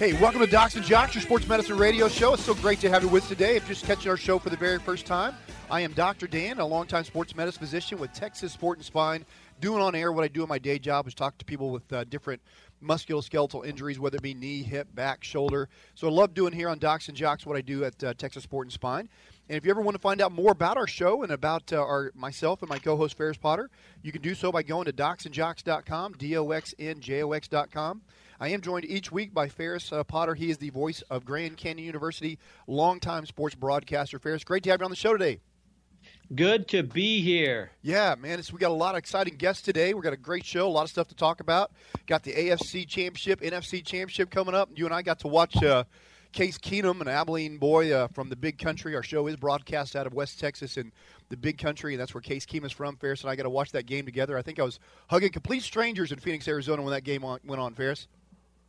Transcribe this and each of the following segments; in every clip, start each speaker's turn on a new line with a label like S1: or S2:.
S1: Hey, welcome to Docs and Jocks, your sports medicine radio show. It's so great to have you with us today. If you're just catching our show for the very first time, I am Dr. Dan, a longtime sports medicine physician with Texas Sport and Spine. Doing on air what I do in my day job is talk to people with uh, different musculoskeletal injuries, whether it be knee, hip, back, shoulder. So I love doing here on Docs and Jocks what I do at uh, Texas Sport and Spine. And if you ever want to find out more about our show and about uh, our myself and my co-host Ferris Potter, you can do so by going to docsandjocks.com, d-o-x-n-j-o-x.com. I am joined each week by Ferris uh, Potter. He is the voice of Grand Canyon University, longtime sports broadcaster. Ferris, great to have you on the show today.
S2: Good to be here.
S1: Yeah, man. We got a lot of exciting guests today. We got a great show, a lot of stuff to talk about. Got the AFC Championship, NFC Championship coming up. You and I got to watch uh, Case Keenum, an Abilene boy uh, from the Big Country. Our show is broadcast out of West Texas in the Big Country, and that's where Case Keenum is from. Ferris and I got to watch that game together. I think I was hugging complete strangers in Phoenix, Arizona when that game on, went on. Ferris.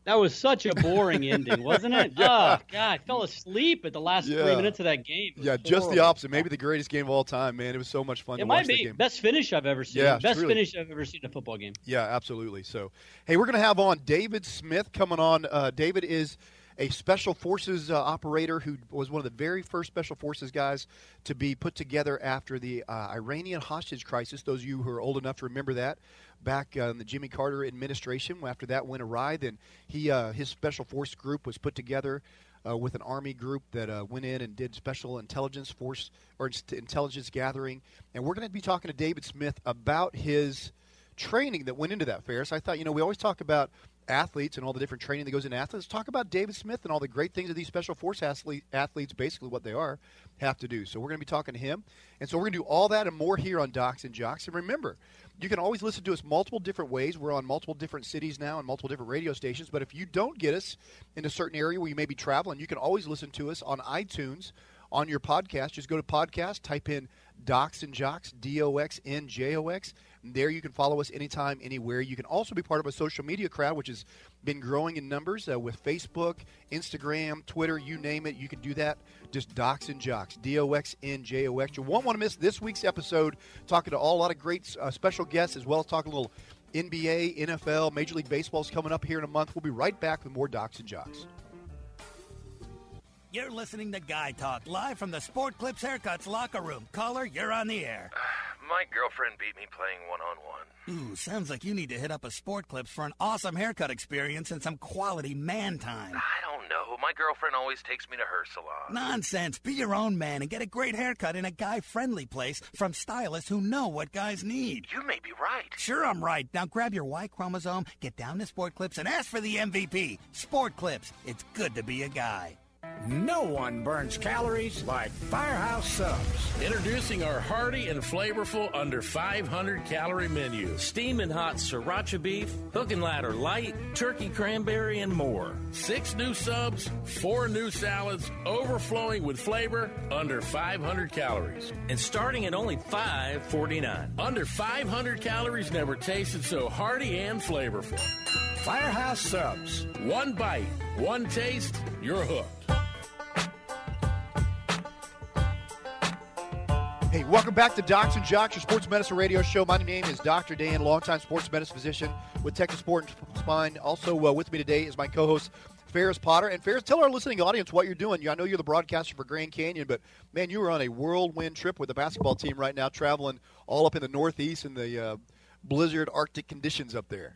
S2: That was such a boring ending, wasn't it? yeah. Oh, God, I fell asleep at the last yeah. three minutes of that game.
S1: Yeah, horrible. just the opposite. Maybe the greatest game of all time, man. It was so much fun
S2: it might be. Best finish I've ever seen. Yeah, Best truly. finish I've ever seen in a football game.
S1: Yeah, absolutely. So, hey, we're going to have on David Smith coming on. Uh, David is – a special forces uh, operator who was one of the very first special forces guys to be put together after the uh, Iranian hostage crisis. Those of you who are old enough to remember that back uh, in the Jimmy Carter administration. After that went awry, then he uh, his special force group was put together. Uh, with an army group that uh, went in and did special intelligence force or intelligence gathering, and we're going to be talking to David Smith about his training that went into that. So I thought, you know, we always talk about athletes and all the different training that goes into athletes. Talk about David Smith and all the great things that these special force athlete, athletes, basically what they are, have to do. So we're going to be talking to him. And so we're going to do all that and more here on Docs and Jocks. And remember, you can always listen to us multiple different ways. We're on multiple different cities now and multiple different radio stations. But if you don't get us in a certain area where you may be traveling, you can always listen to us on iTunes on your podcast. Just go to podcast, type in Docs and Jocks, D O X N J O X there you can follow us anytime, anywhere. You can also be part of a social media crowd, which has been growing in numbers uh, with Facebook, Instagram, Twitter, you name it. You can do that. Just Docs and Jocks, D O X N J O X. You won't want to miss this week's episode, talking to all, a lot of great uh, special guests, as well as talking a little NBA, NFL, Major League Baseball is coming up here in a month. We'll be right back with more Docs and Jocks.
S3: You're listening to Guy Talk live from the Sport Clips Haircuts locker room. Caller, you're on the air.
S4: My girlfriend beat me playing one on
S3: one. Ooh, sounds like you need to hit up a Sport Clips for an awesome haircut experience and some quality man time.
S4: I don't know. My girlfriend always takes me to her salon.
S3: Nonsense. Be your own man and get a great haircut in a guy friendly place from stylists who know what guys need.
S4: You may be right.
S3: Sure, I'm right. Now grab your Y chromosome, get down to Sport Clips, and ask for the MVP. Sport Clips. It's good to be a guy.
S5: No one burns calories like Firehouse Subs.
S6: Introducing our hearty and flavorful under 500 calorie menu.
S7: Steaming hot sriracha beef, hook and ladder light, turkey cranberry, and more.
S6: Six new subs, four new salads, overflowing with flavor, under 500 calories.
S7: And starting at only $5.49.
S6: Under 500 calories never tasted so hearty and flavorful.
S5: Firehouse Subs.
S6: One bite, one taste, you're hooked.
S1: Hey, welcome back to Docs and Jocks, your sports medicine radio show. My name is Dr. Dan, longtime sports medicine physician with Texas Sport and Spine. Also uh, with me today is my co-host Ferris Potter. And Ferris, tell our listening audience what you're doing. I know you're the broadcaster for Grand Canyon, but man, you are on a whirlwind trip with the basketball team right now, traveling all up in the Northeast in the uh, blizzard Arctic conditions up there.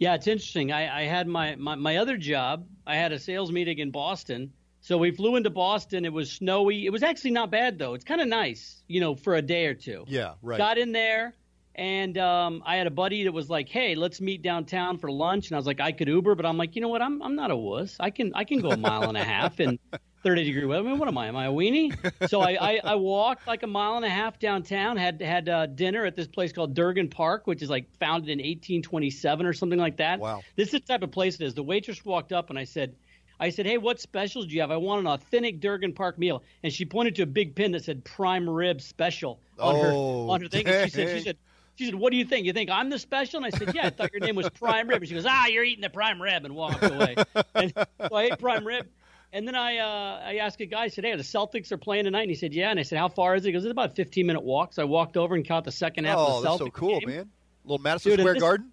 S2: Yeah, it's interesting. I, I had my, my, my other job. I had a sales meeting in Boston so we flew into Boston. It was snowy. It was actually not bad though. It's kind of nice, you know, for a day or two.
S1: Yeah, right.
S2: Got in there, and um, I had a buddy that was like, "Hey, let's meet downtown for lunch." And I was like, "I could Uber," but I'm like, you know what? I'm I'm not a wuss. I can I can go a mile and a half in 30 degree weather. I mean, what am I? Am I a weenie? So I, I, I walked like a mile and a half downtown. Had had uh, dinner at this place called Durgin Park, which is like founded in 1827 or something like that.
S1: Wow.
S2: This is the type of place it is. The waitress walked up and I said I said, "Hey, what specials do you have? I want an authentic Durgin Park meal." And she pointed to a big pin that said "Prime Rib Special" on
S1: oh,
S2: her on her thing. And she said, "She said." She said, "What do you think? You think I'm the special?" And I said, "Yeah, I thought your name was Prime Rib." And she goes, "Ah, you're eating the prime rib," and walked away. and so I ate prime rib. And then I uh, I asked a guy, I said, "Hey, the Celtics are playing tonight." And he said, "Yeah." And I said, "How far is it?" He goes, "It's about a 15 minute walk." So I walked over and caught the second half
S1: oh,
S2: of the Celtics.
S1: Oh, that's so cool,
S2: game.
S1: man! Little Madison
S2: Dude,
S1: Square
S2: this,
S1: Garden.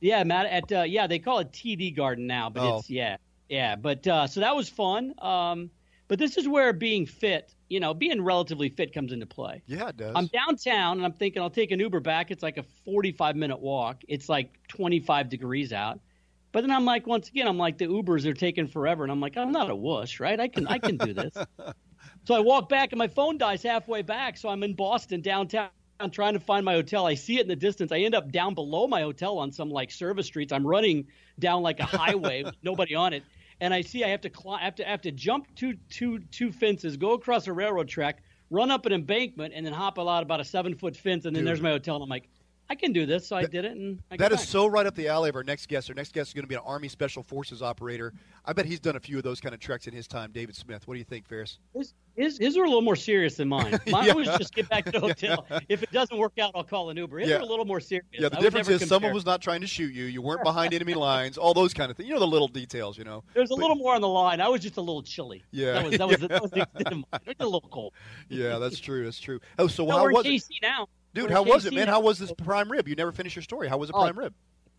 S2: Yeah, Matt. At uh, yeah, they call it TD Garden now, but
S1: Oh.
S2: it's yeah, yeah. But uh, so that was fun. Um, but this is where being fit, you know, being relatively fit comes into play.
S1: Yeah, it does.
S2: I'm downtown and I'm thinking I'll take an Uber back. It's like a 45 minute walk. It's like 25 degrees out. But then I'm like, once again, I'm like the Ubers are taking forever, and I'm like, I'm not a wuss, right? I can I can do this. so I walk back and my phone dies halfway back. So I'm in Boston downtown. I'm trying to find my hotel. I see it in the distance. I end up down below my hotel on some like service streets. I'm running down like a highway with nobody on it, and I see I have to climb, I have to I have to jump two two two fences, go across a railroad track, run up an embankment, and then hop out about a seven foot fence, and then
S1: Dude.
S2: there's my hotel. And I'm like, I can do this. So I did it, and I
S1: That is
S2: back.
S1: so right up the alley of our next guest. Our next guest is going to be an Army Special Forces operator. I bet he's done a few of those kind of treks in his time. David Smith. What do you think, Ferris?
S2: His, his, his are a little more serious than mine. Mine
S1: Yeah.
S2: was just get back to the hotel. If it doesn't work out, I'll call an Uber. His
S1: Yeah.
S2: are a little more serious.
S1: Yeah, the
S2: I
S1: difference is someone was not trying to shoot you. You weren't behind enemy lines. All those kind of things. You know the little details. You know.
S2: There's a
S1: But-
S2: little more on the line. I was just a little chilly.
S1: Yeah.
S2: that was that was, that was the extent of mine. It was a little cold.
S1: Yeah, that's true. That's true. Oh, so
S2: No,
S1: how was it,
S2: now,
S1: dude? How was it, man? How was this prime rib? You never finished your story. How was a
S2: Oh,
S1: prime rib?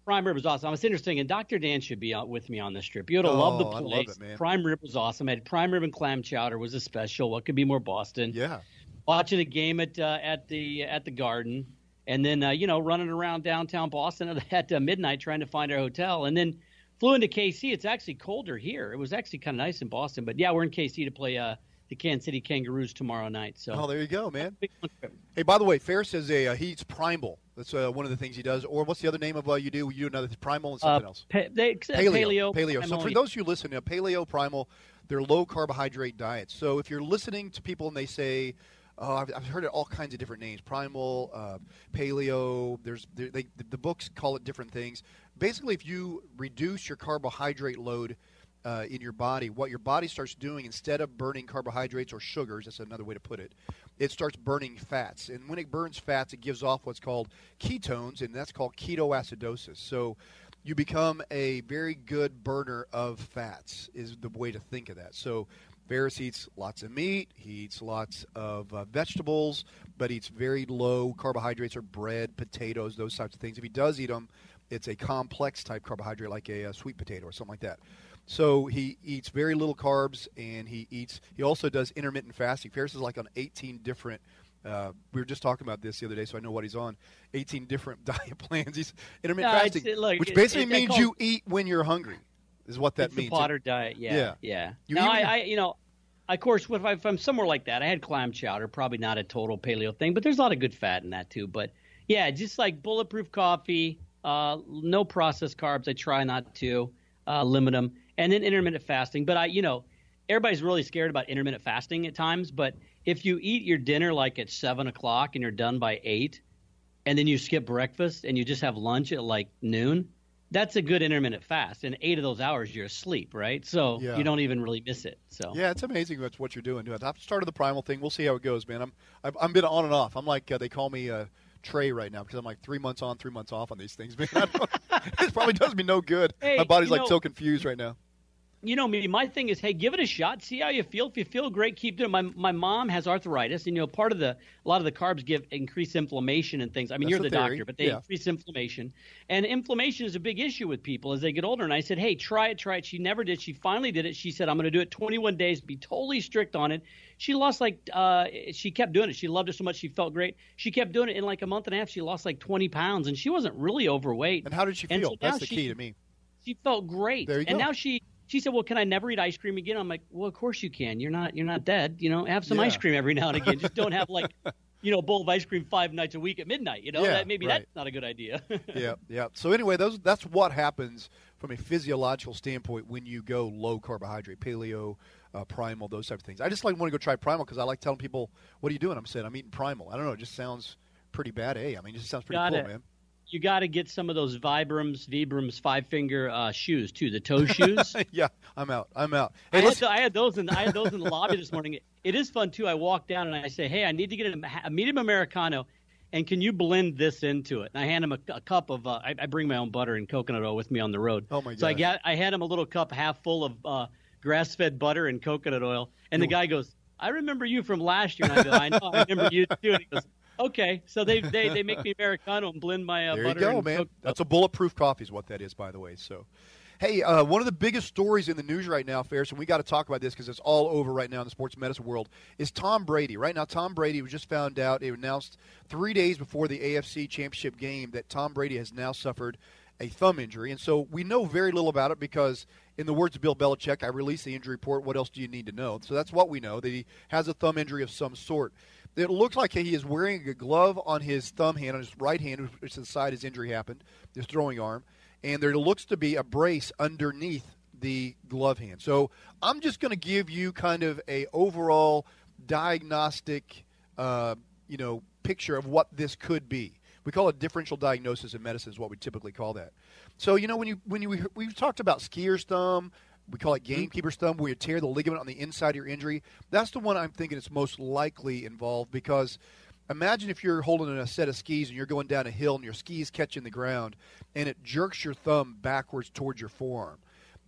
S2: Prime Rib was awesome. It's interesting, and Dr. Dan should be out with me on this trip. You'd have loved the
S1: Oh, I love
S2: place.
S1: it, man.
S2: Prime Rib was awesome. I had prime rib and clam chowder was a special. What could be more Boston?
S1: Yeah.
S2: watching a game at uh, at the at the Garden, and then uh, you know running around downtown Boston at, at uh, midnight trying to find our hotel, and then flew into KC. It's actually colder here. It was actually kind of nice in Boston, but yeah, we're in KC to play uh, the Kansas City Kangaroos tomorrow night. So
S1: Oh, there you go, man.
S2: big fun trip.
S1: Hey, by the way, Ferris says a uh, he eats primal. That's uh, one of the things he does. Or what's the other name of uh, you do? You do another primal and something
S2: Uh,
S1: else.
S2: pa- they,
S1: Paleo.
S2: paleo.
S1: Paleo. So for those who listen, uh, paleo, primal, they're low carbohydrate diets. So if you're listening to people and they say, oh, I've, I've heard it all kinds of different names, primal, uh, paleo. There's they, they, the books call it different things. Basically, if you reduce your carbohydrate load uh, in your body, what your body starts doing instead of burning carbohydrates or sugars, that's another way to put it, it starts burning fats. And when it burns fats, it gives off what's called ketones, and that's called ketoacidosis. So you become a very good burner of fats, is the way to think of that. So Ferris eats lots of meat, he eats lots of uh, vegetables, but eats very low carbohydrates or bread, potatoes, those types of things. If he does eat them, it's a complex type carbohydrate like a, uh sweet potato or something like that. So he eats very little carbs, and he eats. He also does intermittent fasting. Ferris is like on 18 different. Uh, we were just talking about this the other day, so I know what he's on. 18 different diet plans. He's intermittent
S2: No,
S1: fasting,
S2: it- look,
S1: which
S2: it-
S1: basically
S2: it-
S1: means
S2: call-
S1: you eat when you're hungry. Is what that
S2: it's
S1: means.
S2: the Potter diet. Yeah,
S1: Yeah.
S2: yeah.
S1: You
S2: now, I, I, you know, of course, if, I, if I'm somewhere like that, I had clam chowder. Probably not a total paleo thing, but there's a lot of good fat in that too. But yeah, just like bulletproof coffee, uh, no processed carbs. I try not to uh, limit them, and then intermittent fasting. But I, you know, everybody's really scared about intermittent fasting at times. But if you eat your dinner like at seven o'clock and you're done by eight, and then you skip breakfast and you just have lunch at like noon, that's a good intermittent fast. And eight of those hours you're asleep, right? So
S1: Yeah.
S2: you don't even really miss it. So
S1: Yeah, it's amazing that's what you're doing. I've started the primal thing. We'll see how it goes, man. I'm I've, I'm been on and off. I'm like uh, they call me uh, Trey right now because I'm like three months on, three months off on these things, man. It probably does me no good.
S2: Hey,
S1: My body's like
S2: know-
S1: so confused right now.
S2: You know me. My thing is, hey, give it a shot. See how you feel. If you feel great, keep doing. it. My my mom has arthritis, and you know, part of the a lot of the carbs give increase inflammation and things. I mean,
S1: That's
S2: you're
S1: the
S2: the,
S1: theory.
S2: doctor, but they
S1: Yeah.
S2: increase inflammation, and inflammation is a big issue with people as they get older. And I said, hey, try it, try it. She never did. She finally did it. She said, I'm going to do it 21 days. Be totally strict on it. She lost like uh, she kept doing it. She loved it so much. She felt great. She kept doing it in like a month and a half. She lost like 20 pounds, and she wasn't really overweight.
S1: And how did she feel?
S2: so
S1: That's the
S2: she-
S1: key to me.
S2: she felt great.
S1: There you
S2: and
S1: go.
S2: now she she said, "Well, can I never eat ice cream again?" I'm like, "Well, of course you can. You're not you're not dead. You know, have some
S1: Yeah.
S2: ice cream every now and again. Just don't have like, you know, a bowl of ice cream five nights a week at midnight. You know,
S1: Yeah,
S2: that maybe
S1: right.
S2: that's not a good idea."
S1: yeah, yeah. So anyway, those that's what happens from a physiological standpoint when you go low carbohydrate, paleo, uh, primal, those type of things. I just like want to go try primal because I like telling people, "What are you doing?" I'm saying I'm eating primal. I don't know. It just sounds pretty bad. Eh? I mean, it just sounds pretty
S2: Got
S1: cool,
S2: it.
S1: man.
S2: You got to get some of those Vibrams, Vibrams five finger uh, shoes too, the toe shoes.
S1: yeah, I'm out. I'm out.
S2: I, had
S1: let's.
S2: I had those in I had those in the lobby this morning. It is fun too. I walk down and I say, "Hey, I need to get a, a medium americano, and can you blend this into it?" And I hand him a, a cup of. Uh, I, I bring my own butter and coconut oil with me on the road.
S1: Oh, my god!
S2: So I got I had him a little cup half full of uh, grass fed butter and coconut oil, and the guy goes, "I remember you from last year." And I go, "I know, I remember you too." And he goes. Okay, so they, they, they make me Americano and blend my uh,
S1: There you go, man. That's a bulletproof coffee, is what that is, by the way. So, hey, uh, one of the biggest stories in the news right now, Ferris, and we got to talk about this because it's all over right now in the sports medicine world, is Tom Brady. Right now, Tom Brady was just found out. It announced three days before the AFC Championship game that Tom Brady has now suffered a thumb injury, and so we know very little about it because, in the words of Bill Belichick, I released the injury report. What else do you need to know? So that's what we know that he has a thumb injury of some sort. It looks like he is wearing a glove on his thumb hand, on his right hand, which is the side his injury happened, his throwing arm, and there looks to be a brace underneath the glove hand. So I'm just going to give you kind of a overall diagnostic, uh, you know, picture of what this could be. We call it differential diagnosis in medicine is what we typically call that. So you know when you when you we've talked about skier's thumb, we call it mm-hmm. gamekeeper's thumb, where you tear the ligament on the inside of your injury. That's the one I'm thinking is most likely involved because imagine if you're holding a set of skis and you're going down a hill and your skis catching the ground and it jerks your thumb backwards towards your forearm.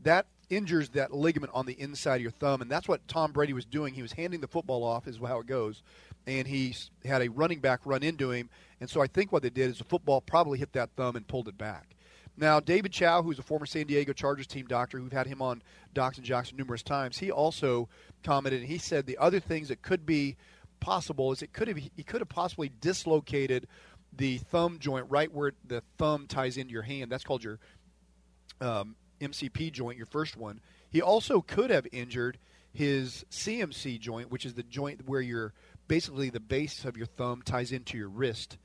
S1: That injures that ligament on the inside of your thumb, and that's what Tom Brady was doing. He was handing the football off, is how it goes, and he had a running back run into him, and so I think what they did is the football probably hit that thumb and pulled it back. Now, David Chao, who's a former San Diego Chargers team doctor, who've had him on Docs and Jocks numerous times, he also commented, and he said the other things that could be possible is it could have he could have possibly dislocated the thumb joint right where the thumb ties into your hand. That's called your um, MCP joint, your first one. He also could have injured his CMC joint, which is the joint where your basically the base of your thumb ties into your wrist,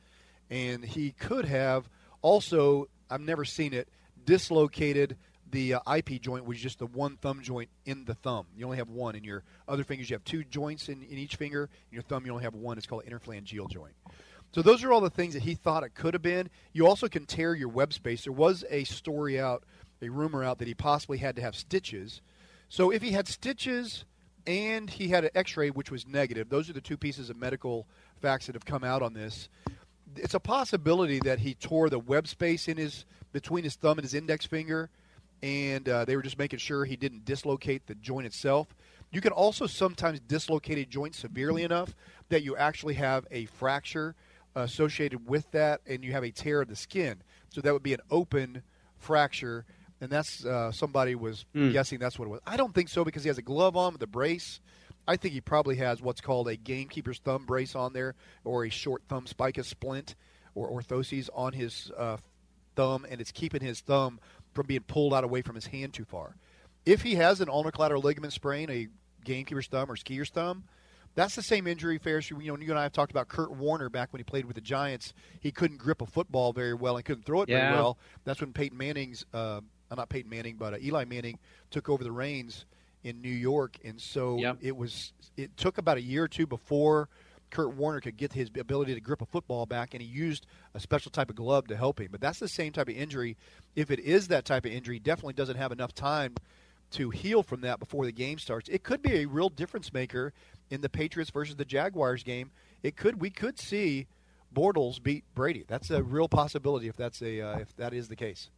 S1: and he could have also I've never seen it dislocated the uh, IP joint, was just the one thumb joint in the thumb. You only have one in your other fingers. You have two joints in, in each finger. In your thumb, you only have one. It's called interphalangeal joint. So those are all the things that he thought it could have been. You also can tear your web space. There was a story out, a rumor out that he possibly had to have stitches. So if he had stitches and he had an X-ray, which was negative, those are the two pieces of medical facts that have come out on this. It's a possibility that he tore the web space in his between his thumb and his index finger, and uh, they were just making sure he didn't dislocate the joint itself. You can also sometimes dislocate a joint severely enough that you actually have a fracture associated with that, and you have a tear of the skin. So that would be an open fracture, and that's uh, somebody was guessing that's what it was. I don't think so because he has a glove on with a brace. I think he probably has what's called a gamekeeper's thumb brace on there, or a short thumb spica splint, or orthoses on his uh, thumb, and it's keeping his thumb from being pulled out away from his hand too far. If he has an ulnar collateral ligament sprain, a gamekeeper's thumb or skier's thumb, that's the same injury, Ferris. You know, you and I have talked about Kurt Warner back when he played with the Giants. He couldn't grip a football very well and couldn't throw it very well. That's when Peyton Manning's, uh, not Peyton Manning, but uh, Eli Manning took over the reins in New York, and so
S2: Yep.
S1: it was. It took about a year or two before Kurt Warner could get his ability to grip a football back, and he used a special type of glove to help him. But that's the same type of injury. If it is that type of injury, definitely doesn't have enough time to heal from that before the game starts. It could be a real difference maker in the Patriots versus the Jaguars game. It could we could see Bortles beat Brady. That's a real possibility if that's a uh, if that is the case.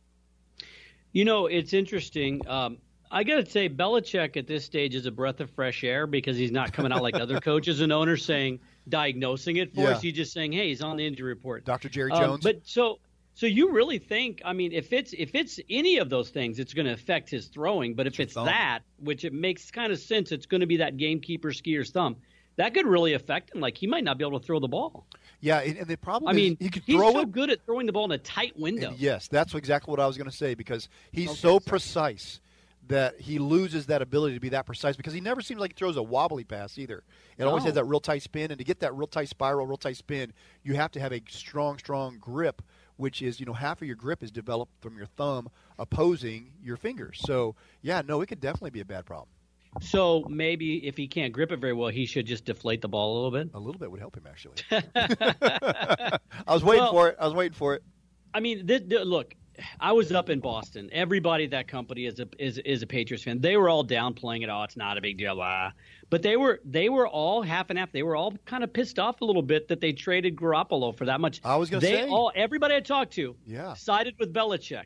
S2: You know, it's interesting. Um, I got to say, Belichick at this stage is a breath of fresh air because he's not coming out like other coaches and owners saying diagnosing it for
S1: Yeah.
S2: us. He's just saying, "Hey, he's on the injury report."
S1: Dr. Jerry
S2: Um,
S1: Jones.
S2: but so, so you really think? I mean, if it's if it's any of those things, it's going to affect his throwing. But if it's that, which it makes kind of sense, it's going to be that gamekeeper skier's thumb. That could really affect him. Like he might not be able to throw the ball.
S1: yeah, and, the problem
S2: I mean,
S1: he could
S2: he's
S1: throw
S2: so
S1: it.
S2: good at throwing the ball in a tight window.
S1: And yes, that's exactly what I was going to say because he's
S2: Okay,
S1: so
S2: sorry.
S1: precise that he loses that ability to be that precise because he never seems like he throws a wobbly pass either. It always has that real tight spin, and to get that real tight spiral, real tight spin, you have to have a strong, strong grip, which is you know half of your grip is developed from your thumb opposing your fingers. So yeah, no, it could definitely be a bad problem.
S2: So maybe if he can't grip it very well, he should just deflate the ball a little bit.
S1: A little bit would help him actually. I was waiting
S2: Well-
S1: for it. I was waiting for it.
S2: I mean, look, I was up in Boston. Everybody at that company is a is is a Patriots fan. They were all downplaying it. Oh, it's not a big deal. But they were they were all half and half. They were all kind of pissed off a little bit that they traded Garoppolo for that much.
S1: I was gonna
S2: they
S1: say.
S2: all everybody I talked to
S1: Yeah.
S2: sided with Belichick.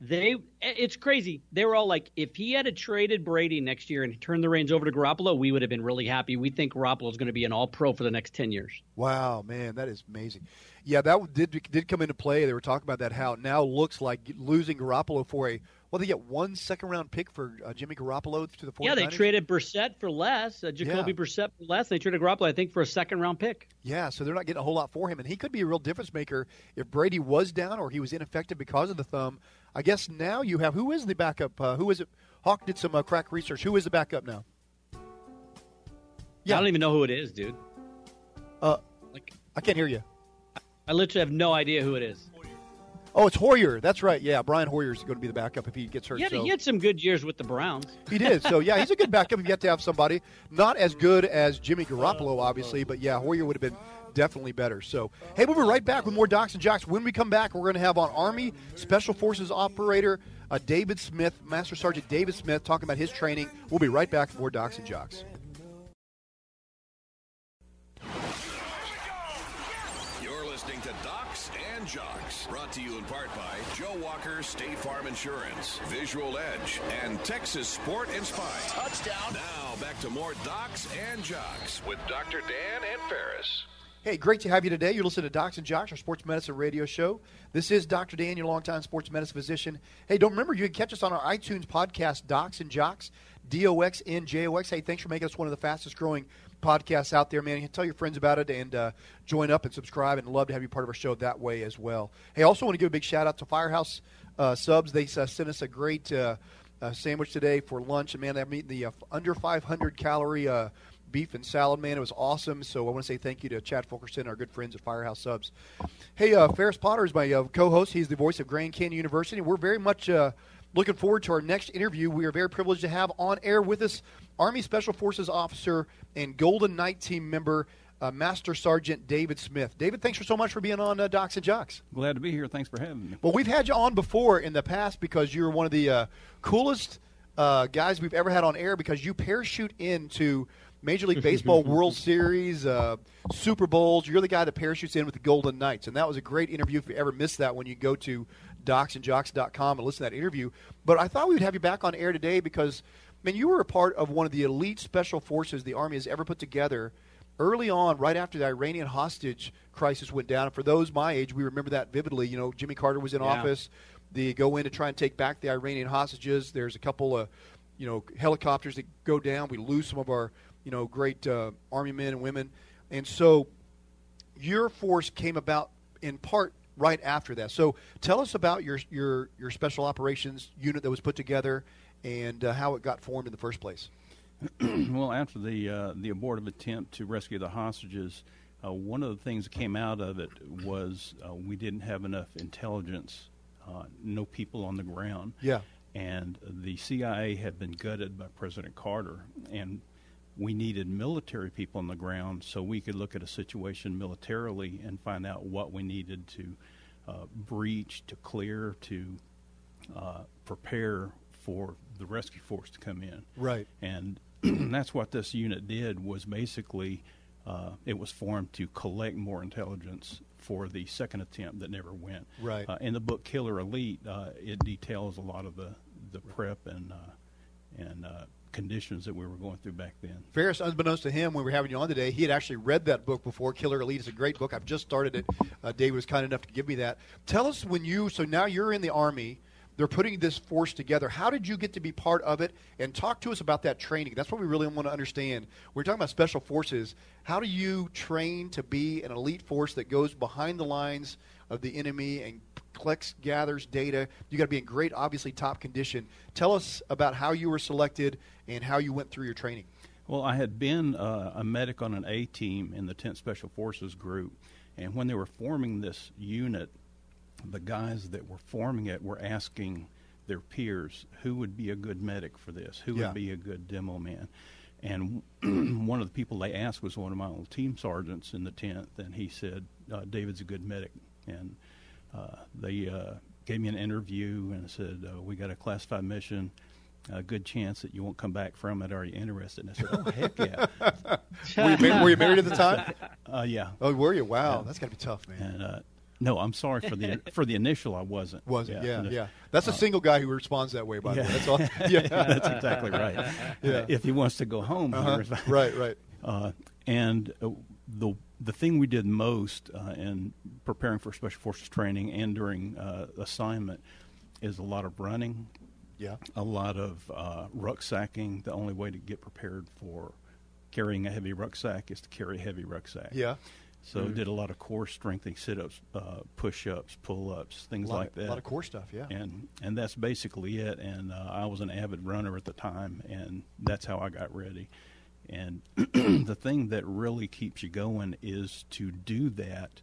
S2: They eh, it's crazy. They were all like, if he had traded Brady next year and turned the reins over to Garoppolo, we would have been really happy. We think Garoppolo is going to be an All Pro for the next ten years.
S1: Wow, man, that is amazing. Yeah, that did did come into play. They were talking about that how it now looks like losing Garoppolo for a well, they get one second round pick for uh, Jimmy Garoppolo to the 49ers.
S2: Yeah, they traded Brissett for less, uh, Jacoby
S1: Yeah.
S2: Brissett for less. They traded Garoppolo, I think, for a second round pick.
S1: Yeah, so they're not getting a whole lot for him, and he could be a real difference maker if Brady was down or he was ineffective because of the thumb. I guess now you have who is the backup? Uh, who is it? Hawk did some uh, crack research. Who is the backup now? Yeah.
S2: I don't even know who it is, dude.
S1: Uh,
S2: Like,
S1: I can't hear you.
S2: I literally have no idea who it is.
S1: Oh, it's Hoyer. That's right. Yeah, Brian Hoyer's going to be the backup if he gets hurt.
S2: He had,
S1: so.
S2: he had some good years with the Browns.
S1: He did. So yeah, he's a good backup. You have to have somebody not as good as Jimmy Garoppolo, obviously, but yeah, Hoyer would have been definitely better. So hey, we'll be right back with more Docs and Jocks. When we come back, we're going to have on Army Special Forces operator uh, David Smith, Master Sergeant David Smith, talking about his training. We'll be right back with more Docs and Jocks.
S8: To you in part by Joe Walker State Farm Insurance, Visual Edge, and Texas Sport and Spy. Touchdown. Now back to more Docs and Jocks.
S4: With Dr. Dan and Ferris.
S1: Hey, great to have you today. You're listening to Docs and Jocks, our sports medicine radio show. This is Dr. Dan, your longtime sports medicine physician. Hey, don't remember, you can catch us on our iTunes podcast, Docs and Jocks, D O X N J O X. Hey, thanks for making us one of the fastest growing podcasts out there, man. You can tell your friends about it and uh, join up and subscribe, and love to have you part of our show that way as well. Hey, also want to give a big shout out to Firehouse uh, Subs. They uh, sent us a great uh, uh, sandwich today for lunch, and man, I'm eating the under 500 calorie. Beef and salad, man. It was awesome. So I want to say thank you to Chad Fulkerson, our good friends at Firehouse Subs. Hey, uh, Ferris Potter is my uh, co-host. He's the voice of Grand Canyon University. We're very much uh, looking forward to our next interview. We are very privileged to have on air with us Army Special Forces officer and Golden Knight team member, uh, Master Sergeant David Smith. David, thanks for so much for being on uh, Docs and Jocks.
S9: Glad to be here. Thanks for having me.
S1: Well, we've had you on before in the past because you're one of the uh, coolest uh, guys we've ever had on air because you parachute into Major League Baseball World Series, uh, Super Bowls. You're the guy that parachutes in with the Golden Knights, and that was a great interview. If you ever missed that, when you go to docsandjocks.com and listen to that interview. But I thought we would have you back on air today because, man, you were a part of one of the elite special forces the Army has ever put together early on, right after the Iranian hostage crisis went down. And for those my age, we remember that vividly. You know, Jimmy Carter was in
S2: Yeah.
S1: office. They go in to try and take back the Iranian hostages. There's a couple of, you know, helicopters that go down. We lose some of our, you know, great uh, Army men and women. And so your force came about in part right after that. So tell us about your your your special operations unit that was put together and uh, how it got formed in the first place.
S9: well, after the uh, the abortive attempt to rescue the hostages, uh, one of the things that came out of it was uh, we didn't have enough intelligence, uh, no people on the ground.
S1: Yeah.
S9: And the CIA had been gutted by President Carter, and we needed military people on the ground so we could look at a situation militarily and find out what we needed to uh, breach, to clear, to uh, prepare for the rescue force to come in.
S1: Right.
S9: And that's what this unit did was basically uh, it was formed to collect more intelligence for the second attempt that never went.
S1: Right.
S9: Uh, in the book Killer Elite, uh, it details a lot of the, the prep and uh, and uh, conditions that we were going through back then.
S1: Ferris, unbeknownst to him, when we were having you on today, he had actually read that book before. Killer Elite is a great book. I've just started it. Uh, Dave was kind enough to give me that. Tell us when you, so now you're in the Army, they're putting this force together. How did you get to be part of it? And talk to us about that training. That's what we really want to understand. We're talking about special forces. How do you train to be an elite force that goes behind the lines of the enemy and collects, gathers data? You got to be in great, obviously, top condition. Tell us about how you were selected and how you went through your training.
S9: Well, I had been uh, a medic on an A team in the 10th Special Forces group, and when they were forming this unit, the guys that were forming it were asking their peers who would be a good medic for this, who
S1: Yeah.
S9: would be a good demo man. And one of the people they asked was one of my old team sergeants in the 10th, and he said, uh, David's a good medic. And uh, they uh, gave me an interview and said, uh, We got a classified mission. A good chance that you won't come back from it. Are you interested? And I said, "Oh heck yeah,
S1: Were you, were you married at the time?
S9: uh, yeah."
S1: Oh, were you? Wow, that's got to be tough, man.
S9: And uh, No, I'm sorry for the for the initial. I wasn't.
S1: Wasn't yeah
S9: the-
S1: yeah. That's a single guy who responds that way. By the way, that's all.
S9: Yeah,
S1: Yeah,
S9: that's exactly right.
S1: Yeah.
S9: If he wants to go home,
S1: Uh-huh. Right, right.
S9: Uh, and uh, the the thing we did most uh, in preparing for special forces training and during uh, assignment is a lot of running,
S1: Yeah.
S9: a lot of uh, rucksacking. The only way to get prepared for carrying a heavy rucksack is to carry a heavy rucksack.
S1: Yeah.
S9: So
S1: Mhm.
S9: did a lot of core strengthening, sit-ups, uh, push-ups, pull-ups, things like
S1: of-
S9: that.
S1: a lot of core stuff, yeah.
S9: And and that's basically it. And uh, I was an avid runner at the time, and that's how I got ready. And the thing that really keeps you going is to do that.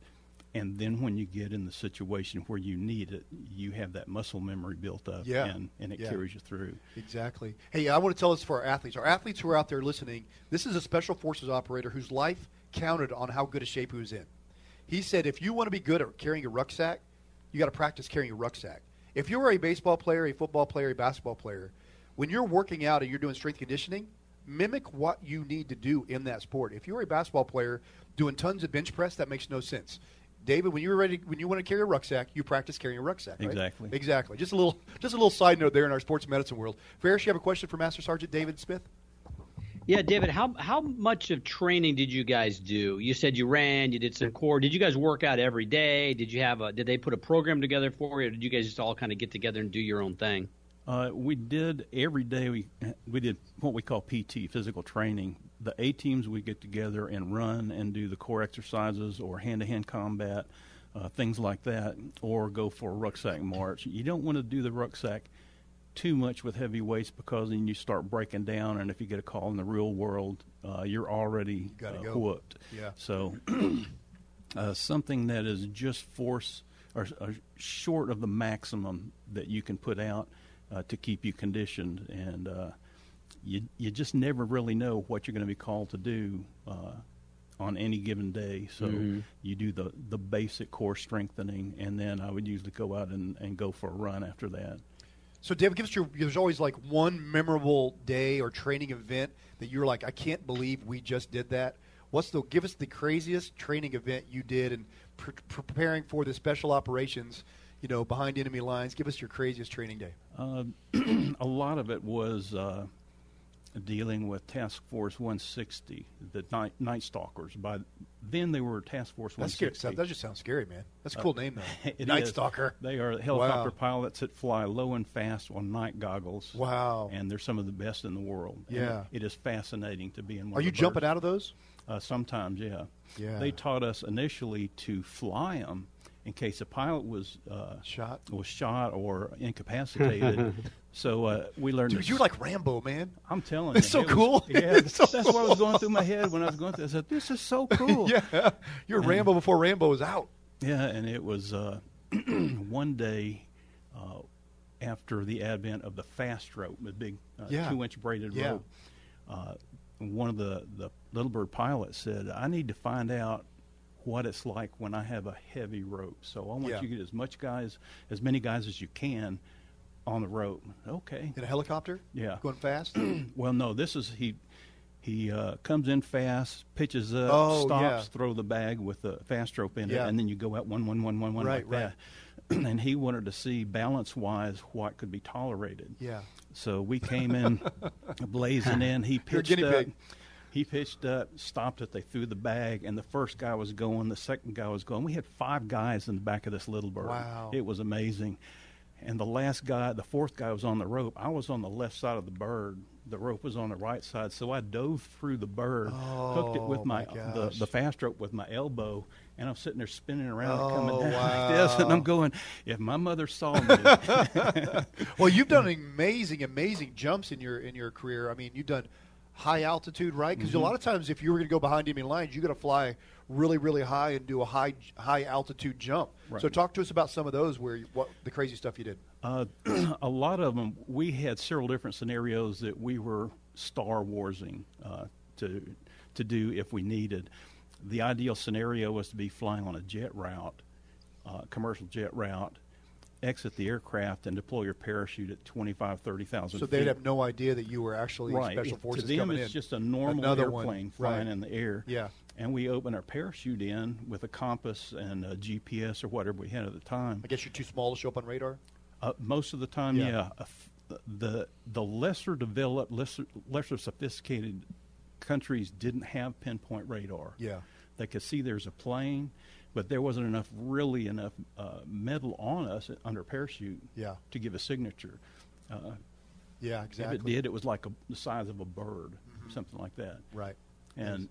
S9: And then when you get in the situation where you need it, you have that muscle memory built up,
S1: Yeah.
S9: and, and it
S1: Yeah.
S9: carries you through.
S1: Exactly. Hey, I want to tell this for our athletes. Our athletes who are out there listening, this is a special forces operator whose life counted on how good a shape he was in. He said, if you want to be good at carrying a rucksack, you got to practice carrying a rucksack. If you're a baseball player, a football player, a basketball player, when you're working out and you're doing strength conditioning, mimic what you need to do in that sport. If you're a basketball player doing tons of bench press, that makes no sense. David, when you were ready, when you want to carry a rucksack, you practice carrying a rucksack. right?
S9: Exactly.
S1: Exactly. Just a little, just a little side note there in our sports medicine world. Ferris, you have a question for Master Sergeant David Smith?
S2: Yeah, David, how how much of training did you guys do? You said you ran, you did some core. Did you guys work out every day? Did you have a did they put a program together for you or did you guys just all kind of get together and do your own thing?
S9: Uh, we did every day. We we did what we call PT, physical training. The A teams we get together and run and do the core exercises or hand-to-hand combat, uh, things like that, or go for a rucksack march. You don't want to do the rucksack too much with heavy weights because then you start breaking down, and if you get a call in the real world, uh, you're already
S1: Gotta
S9: uh,
S1: go.
S9: whooped.
S1: Yeah.
S9: So uh, something that is just force or, or short of the maximum that you can put out uh, to keep you conditioned, and uh, you you just never really know what you're going to be called to do uh, on any given day. So
S2: Mhm.
S9: you do the the basic core strengthening, and then I would usually go out and, and go for a run after that.
S1: So, Dave, give us your. There's always like one memorable day or training event that you're like, I can't believe we just did that. What's the? Give us the craziest training event you did and pre- preparing for the special operations. You know, behind enemy lines. Give us your craziest training day.
S9: Uh, a lot of it was uh, dealing with Task Force 160, the Night, night Stalkers. By then, they were Task Force
S1: That's scary.
S9: 160.
S1: That just sounds scary, man. That's a cool name though. Night
S9: is.
S1: Stalker.
S9: They are helicopter
S1: Wow.
S9: pilots that fly low and fast on night goggles.
S1: Wow.
S9: And they're some of the best in the world. And
S1: Yeah.
S9: it is fascinating to be in one
S1: Are you jumping
S9: birds.
S1: out of those?
S9: Uh, sometimes, yeah.
S1: Yeah.
S9: They taught us initially to fly them in case a pilot was uh,
S1: shot,
S9: was shot or incapacitated. so uh, we learned.
S1: Dude, you're like Rambo, man.
S9: I'm telling you.
S1: It's
S9: you,
S1: so
S9: it was-
S1: cool.
S9: yeah,
S1: It's so
S9: that's what was going through my head when I was going through. I said, "This is so cool."
S1: yeah, you're
S9: And-
S1: Rambo before Rambo was out.
S9: Yeah, and it was uh, one day uh, after the advent of the fast rope, the big uh,
S1: Yeah.
S9: two-inch braided
S1: Yeah.
S9: rope. Uh, one of the the Little Bird pilots said, "I need to find out." What it's like when I have a heavy rope. So I want
S1: Yeah.
S9: you to get as much guys, as many guys as you can, on the rope. Okay.
S1: In a helicopter?
S9: Yeah.
S1: Going fast?
S9: well, no. This is he. He uh, comes in fast, pitches up,
S1: Oh,
S9: stops,
S1: yeah.
S9: throw the bag with the fast rope in
S1: Yeah.
S9: it, and then you go out one, one, one, one, one
S1: Right,
S9: like that. and he wanted to see balance wise what could be tolerated.
S1: Yeah.
S9: So we came in blazing in. He pitched
S1: guinea
S9: up.
S1: pig.
S9: He pitched up, stopped it. They threw the bag, and the first guy was going. The second guy was going. We had five guys in the back of this little bird.
S1: Wow.
S9: It was amazing. And the last guy, the fourth guy, was on the rope. I was on the left side of the bird. The rope was on the right side, so I dove through the bird, hooked it
S1: Oh,
S9: with my,
S1: my
S9: the, the fast rope with my elbow, and I'm sitting there spinning around,
S1: Oh,
S9: coming down like this, and. I'm going, if my mother saw me,
S1: well, you've done amazing, amazing jumps in your in your career. I mean, you've done high altitude, right? Because
S9: Mhm.
S1: a lot of times, if you were going to go behind enemy lines, you got to fly really, really high and do a high high altitude jump.
S9: Right.
S1: So, talk to us about some of those where you, what the crazy stuff you did.
S9: Uh, a lot of them, we had several different scenarios that we were Star Warsing uh, to to do if we needed. The ideal scenario was to be flying on a jet route, uh, commercial jet route, exit the aircraft and deploy your parachute at 25, 30,000
S1: So
S9: feet.
S1: they'd have no idea that you were actually
S9: right.
S1: special forces
S9: to them, it's
S1: in.
S9: just a normal
S1: Another one.
S9: airplane flying
S1: Right.
S9: in the air.
S1: Yeah.
S9: And we open our parachute in with a compass and a GPS or whatever we had at the time.
S1: I guess you're too small to show up on radar.
S9: Uh, most of the time,
S1: Yeah.
S9: yeah. Uh, the the lesser developed, lesser, lesser sophisticated countries didn't have pinpoint radar.
S1: Yeah.
S9: They could see there's a plane, but there wasn't enough, really enough uh, metal on us under parachute
S1: Yeah.
S9: to give a signature. Uh,
S1: Yeah, exactly.
S9: If it did, it was like a, the size of a bird, something like that.
S1: Right.
S9: And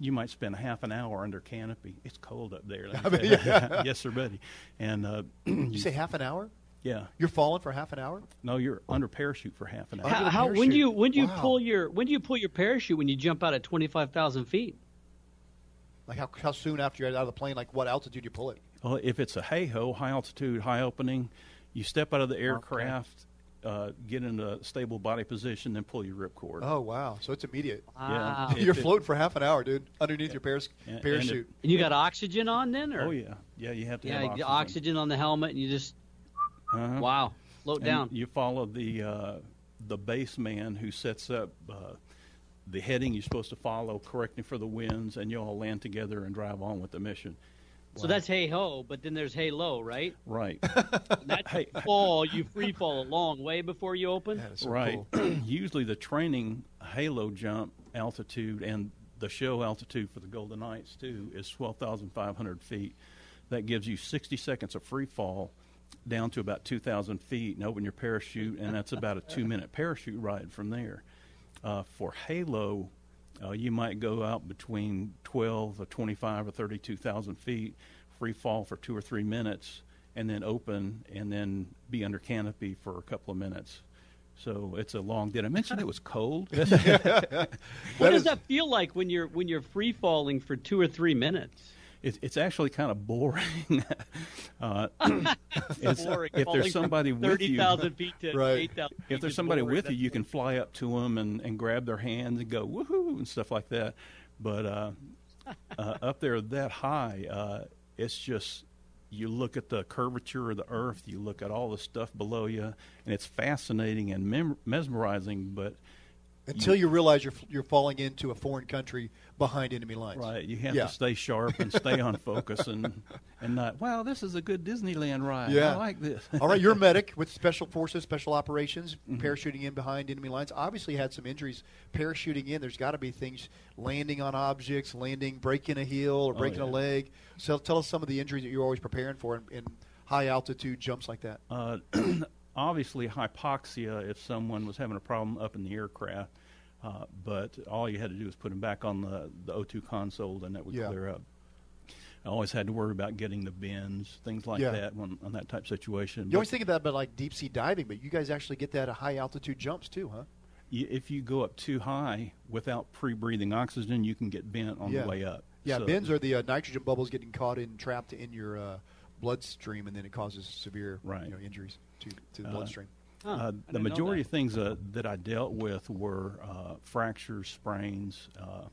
S9: you might spend half an hour under canopy. It's cold up there. let
S1: I mean, yeah.
S9: yes, sir, buddy. And uh,
S1: You say half an hour?
S9: yeah.
S1: You're falling for half an hour?
S9: No, you're under parachute for half an hour.
S2: How, how when do you when do you
S1: Wow.
S2: pull your when do you pull your parachute when you jump out at twenty five thousand feet?
S1: Like how, how soon after you're out of the plane? Like what altitude you pull it?
S9: Well, if it's a HAHO, high altitude, high opening, you step out of the aircraft, uh, get in a stable body position, then pull your ripcord.
S1: Oh wow! So it's immediate.
S2: Wow.
S9: If
S1: You're
S9: it-
S1: floating for half an hour, dude, underneath your paras-
S9: And- and
S1: parachute.
S2: And you got oxygen on then, or
S9: Oh yeah, yeah. You have to
S2: yeah,
S9: have oxygen.
S2: get oxygen on the helmet, and you just
S9: Uh-huh.
S2: wow, float
S9: And
S2: down.
S9: You follow the uh, the base man who sets up uh, the heading you're supposed to follow, correcting for the winds, and you all land together and drive on with the mission.
S2: So that's HAHO, but then there's HALO, right?
S9: Right,
S2: That's
S9: Hey.
S2: fall. You free fall a long way before you open.
S1: That is so
S9: right.
S1: cool.
S9: Usually the training halo jump altitude and the show altitude for the Golden Knights too is 12,500 feet. That gives you 60 seconds of free fall down to about 2,000 feet and open your parachute, and that's about a two-minute parachute ride from there. Uh, for halo, uh, you might go out between 12 or 25 or 32,000 feet, free fall for two or three minutes, and then open and then be under canopy for a couple of minutes. So it's a long. Did I mention it was cold?
S2: What does that feel like when you're when you're free falling for two or three minutes?
S9: It, it's actually kind of boring. uh, it's-
S2: Boring.
S9: if there's
S2: from
S9: somebody with you,
S2: feet to
S1: Right.
S2: 8,000 feet
S9: if there's somebody
S2: boring.
S9: with you, you can fly up to them and, and grab their hands and go woohoo and stuff like that. But uh, uh, up there that high, uh, it's just you look at the curvature of the earth, you look at all the stuff below you, and it's fascinating and mem- mesmerizing. But
S1: Until you realize you're you're falling into a foreign country behind enemy lines.
S9: right, you have
S1: Yeah.
S9: to stay sharp and stay on focus and and not. Wow, this is a good Disneyland ride.
S1: Yeah.
S9: I like this.
S1: All right, you're a medic with Special Forces, Special Operations,
S9: Mm-hmm.
S1: parachuting in behind enemy lines. Obviously, had some injuries parachuting in. There's got to be things landing on objects, landing, breaking a heel or
S9: Oh,
S1: breaking a leg. So tell us some of the injuries that you're always preparing for in, in high altitude jumps like that.
S9: Uh, obviously, hypoxia if someone was having a problem up in the aircraft, uh, but all you had to do was put them back on the, the O2 console and that would
S1: Yeah.
S9: clear up. I always had to worry about getting the bends, things like
S1: Yeah.
S9: that, when, on that type situation.
S1: You always
S9: But
S1: think about about like deep sea diving, but you guys actually get that at high altitude jumps too, huh?
S9: if you go up too high without pre-breathing oxygen, you can get bent on
S1: Yeah.
S9: the way up.
S1: Yeah,
S9: So-
S1: bends are the uh, nitrogen bubbles getting caught in, trapped in your uh, bloodstream, and then it causes severe
S9: Right.
S1: you know, injuries to, to the
S9: Uh,
S1: bloodstream.
S2: Huh,
S9: Uh, the majority of things uh, that I dealt with were uh, fractures, sprains, uh,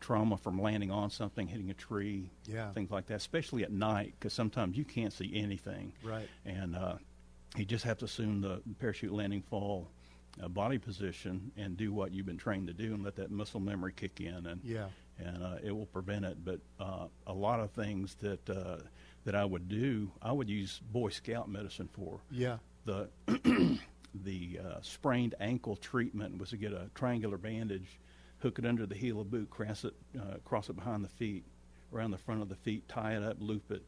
S9: trauma from landing on something, hitting a tree,
S1: Yeah.
S9: things like that, especially at night, because sometimes you can't see anything.
S1: Right.
S9: And uh, you just have to assume the parachute landing fall uh, body position and do what you've been trained to do and let that muscle memory kick in. And,
S1: Yeah.
S9: and uh, it will prevent it. But uh, a lot of things that, uh, that I would do, I would use Boy Scout medicine for
S1: Yeah.
S9: the the uh, sprained ankle treatment was to get a triangular bandage, hook it under the heel of boot, cross it uh, cross it behind the feet, around the front of the feet, tie it up, loop it,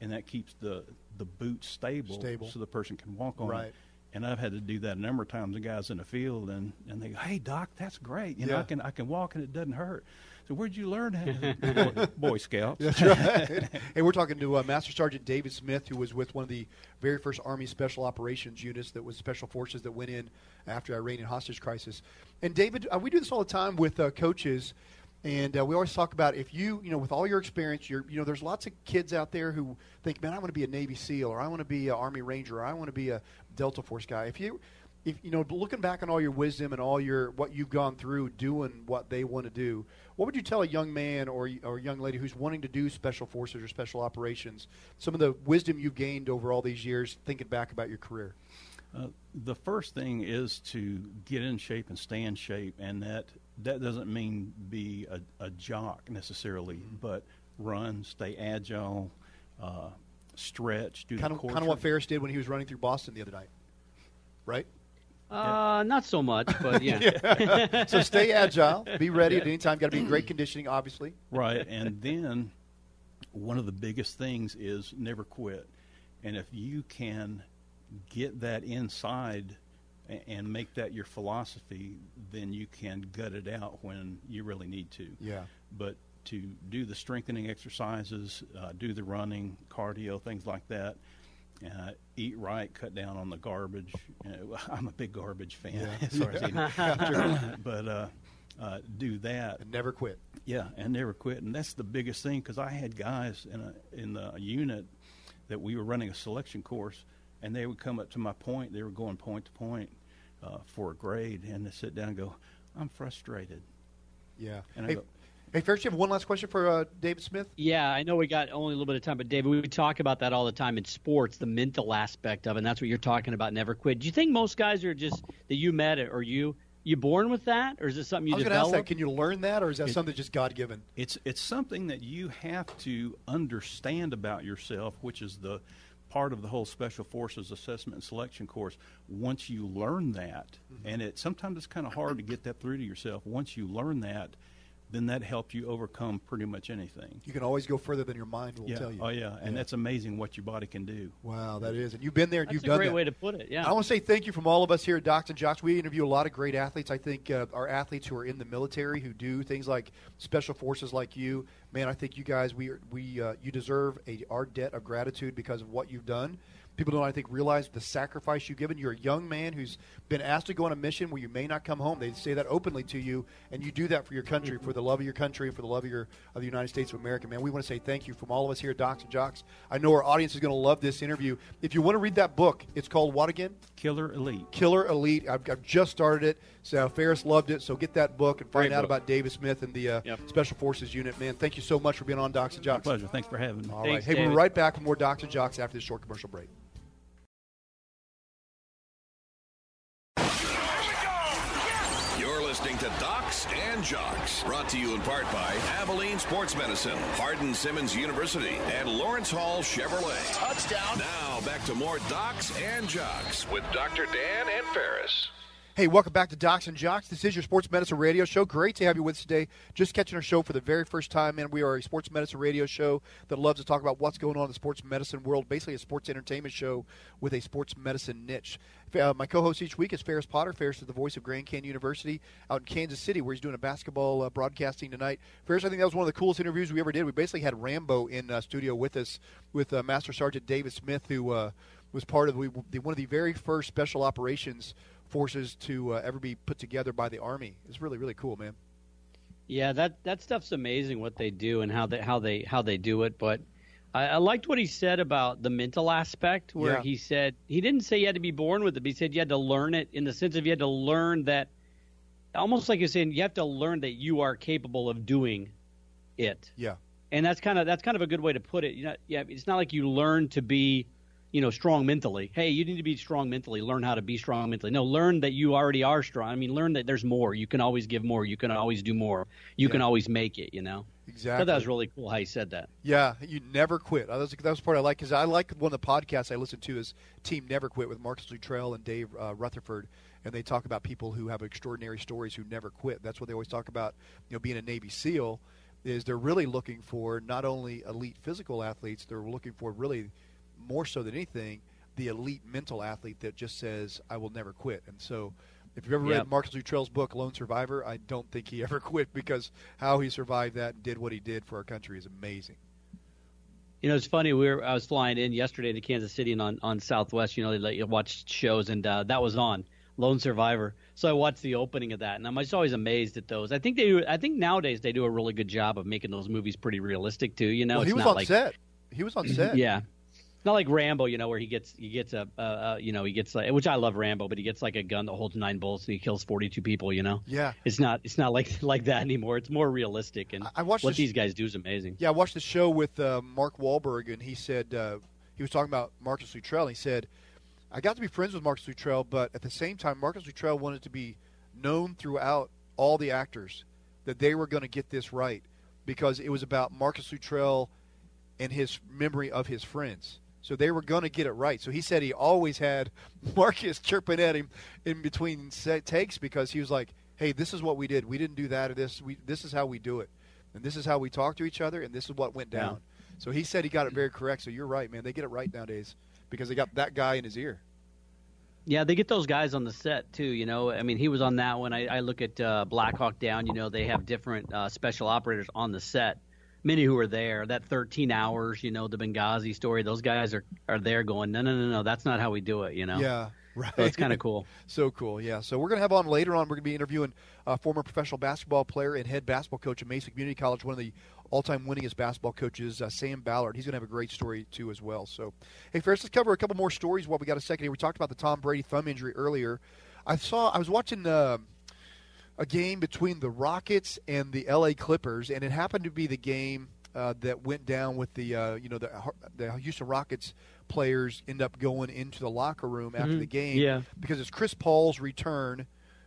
S9: and that keeps the the boot stable,
S1: Stable.
S9: so the person can walk on
S1: Right.
S9: it. And I've had to do that a number of times. The guys in the field and, and they go, "Hey doc, that's great. You know, I can I can walk and it doesn't hurt." So where'd you learn that? Boy, Boy Scouts.
S1: That's right. hey, we're talking to uh, Master Sergeant David Smith, who was with one of the very first Army Special Operations units that was Special Forces that went in after Iranian hostage crisis. And David, uh, we do this all the time with uh, coaches, and uh, we always talk about if you, you know, with all your experience, you're, you know, there's lots of kids out there who think, man, I want to be a Navy SEAL, or I want to be an Army Ranger, or I want to be a Delta Force guy. If you if you know, looking back on all your wisdom and all your what you've gone through doing what they want to do, what would you tell a young man or or a young lady who's wanting to do special forces or special operations? Some of the wisdom you've gained over all these years, thinking back about your career.
S9: Uh, the first thing is to get in shape and stay in shape, and that that doesn't mean be a, a jock necessarily, mm-hmm. but run, stay agile, uh, stretch, do
S1: kind of kind of what Ferris did when he was running through Boston the other night, right?
S2: Uh, not so much, but yeah.
S1: yeah. so stay agile, be ready yeah. at any time. Got to be in great conditioning, obviously.
S9: Right, and then one of the biggest things is never quit. And if you can get that inside and make that your philosophy, then you can gut it out when you really need to.
S1: Yeah.
S9: But to do the strengthening exercises, uh, do the running, cardio, things like that, uh, eat right, cut down on the garbage. Uh, I'm a big garbage fan yeah. as far as eating, but uh, uh, do that
S1: and never quit.
S9: Yeah, and never quit, and that's the biggest thing because I had guys in a in the unit that we were running a selection course, and they would come up to my point. They were going point to point uh, for a grade, and they sit down and go, "I'm frustrated."
S1: Yeah,
S9: and
S1: hey,
S9: I go,
S1: Hey, first, you have one last question for uh, David Smith?
S2: Yeah, I know we got only a little bit of time, but David, we talk about that all the time in sports, the mental aspect of it, and that's what you're talking about, never quit. Do you think most guys are just, that you met it or you, you born with that, or is it something you
S1: I was
S2: develop?
S1: Ask that. Can you learn that, or is that it, something just God given?
S9: It's it's something that you have to understand about yourself, which is the part of the whole Special Forces Assessment and Selection course. Once you learn that, mm-hmm. and it sometimes it's kind of hard to get that through to yourself. Once you learn that, then that helps you overcome pretty much anything.
S1: You can always go further than your mind will
S9: yeah.
S1: tell you.
S9: Oh yeah, and yeah. that's amazing what your body can do.
S1: Wow, that is, and you've been there and
S2: that's
S1: you've done
S2: that. Great way to put it. Yeah.
S1: I want to say thank you from all of us here at Docs and Jocks. We interview a lot of great athletes. I think uh, our athletes who are in the military who do things like special forces, like you, man. I think you guys, we we uh, you deserve a our debt of gratitude because of what you've done people don't, I think, realize the sacrifice you've given. You're a young man who's been asked to go on a mission where you may not come home. They say that openly to you, and you do that for your country, for the love of your country, for the love of your of the United States of America. Man, we want to say thank you from all of us here at Docs and Jocks. I know our audience is going to love this interview. If you want to read that book, it's called what again?
S9: Killer Elite.
S1: Killer Elite. I've, I've just started it. So Ferris loved it. So get that book and find Great out book. about David Smith and the uh, yep. Special Forces Unit. Man, thank you so much for being on Docs and Jocks.
S9: My pleasure. Thanks for having me.
S1: All
S2: Thanks,
S1: right. Hey, we're right back with more Docs and Jocks after this short commercial break.
S8: And Jocks, brought to you in part by Abilene Sports Medicine, Hardin Simmons University, and Lawrence Hall Chevrolet.
S4: Touchdown.
S8: Now back to more Docs and Jocks
S4: with Dr. Dan and Ferris.
S1: Hey, welcome back to Docs and Jocks. This is your sports medicine radio show. Great to have you with us today. Just catching our show for the very first time, and we are a sports medicine radio show that loves to talk about what's going on in the sports medicine world. Basically, a sports entertainment show with a sports medicine niche. Uh, my co-host each week is Ferris Potter. Ferris is the voice of Grand Canyon University out in Kansas City, where he's doing a basketball uh, broadcasting tonight. Ferris, I think that was one of the coolest interviews we ever did. We basically had Rambo in uh, studio with us, with uh, Master Sergeant David Smith, who uh, was part of the, one of the very first special operations forces to uh, ever be put together by the Army. It's really really cool, man.
S2: Yeah, that that stuff's amazing what they do and how they how they how they do it. But I, I liked what he said about the mental aspect, where yeah. he said he didn't say you had to be born with it, but he said you had to learn it in the sense of you had to learn that. Almost like you're saying, you have to learn that you are capable of doing it.
S1: Yeah.
S2: And that's kind of that's kind of a good way to put it. You know, yeah, it's not like you learn to be you know, strong mentally. Hey, you need to be strong mentally. Learn how to be strong mentally. No, learn that you already are strong. I mean, learn that there's more. You can always give more. You can always do more. You yeah. can always make it. You know.
S1: Exactly.
S2: that was really cool how you said that.
S1: Yeah, you never quit. That was, that was part I like because I like one of the podcasts I listen to is Team Never Quit with Marcus Luttrell and Dave uh, Rutherford, and they talk about people who have extraordinary stories who never quit. That's what they always talk about. You know, being a Navy SEAL is they're really looking for not only elite physical athletes, they're looking for really more so than anything the elite mental athlete that just says, I will never quit. And so if you've ever yep. read Marcus Luttrell's book, Lone Survivor, I don't think he ever quit because how he survived that and did what he did for our country is amazing.
S2: You know, it's funny. We were I was flying in yesterday to Kansas City and on, on Southwest. You know, they let you watch shows, and uh, that was on Lone Survivor. So I watched the opening of that, and I'm just always amazed at those. I think they do. I think nowadays they do a really good job of making those movies pretty realistic too. You know,
S1: well, he was
S2: on
S1: like, set. He was on set.
S2: yeah, Not like Rambo, you know, where he gets he gets a uh, uh, you know he gets like which I love Rambo, but he gets like a gun that holds nine bullets and he kills forty two people. You know.
S1: Yeah.
S2: It's not it's not like like that anymore. It's more realistic, and
S1: I watched
S2: what
S1: this-
S2: these guys do is amazing.
S1: Yeah, I watched the show with uh, Mark Wahlberg, and he said uh, he was talking about Marcus Luttrell. And he said, "I got to be friends with Marcus Luttrell, but at the same time, Marcus Luttrell wanted to be known throughout all the actors that they were going to get this right because it was about Marcus Luttrell and his memory of his friends." So they were going to get it right. So he said he always had Marcus chirping at him in between set takes because he was like, "Hey, this is what we did. We didn't do that or this. We this is how we do it, and this is how we talk to each other, and this is what went
S2: Yeah.
S1: down." So he said he got it very correct. So you're right, man. They get it right nowadays because they got that guy in his ear.
S2: Yeah, they get those guys on the set too. You know, I mean, he was on that one. I, I look at uh, Black Hawk Down. You know, they have different uh, special operators on the set. Many who are there. That 13 hours. You know, the Benghazi story. Those guys are are there going. No, no, no, no. That's not how we do it. You know.
S1: Yeah, right.
S2: So it's kind of cool.
S1: So cool, yeah. So we're going to have on later on. We're going to be interviewing a former professional basketball player and head basketball coach at Mesa Community College, one of the all-time winningest basketball coaches, uh, Sam Ballard. He's going to have a great story too as well. So, hey, Ferris, let's cover a couple more stories while we got a second here. We talked about the Tom Brady thumb injury earlier. I saw. I was watching. Uh, a game between the Rockets and the LA Clippers, and it happened to be the game uh, that went down with the uh, you know the the Houston Rockets players end up going into the locker room after
S2: Mhm.
S1: the game
S2: Yeah.
S1: because it's Chris Paul's return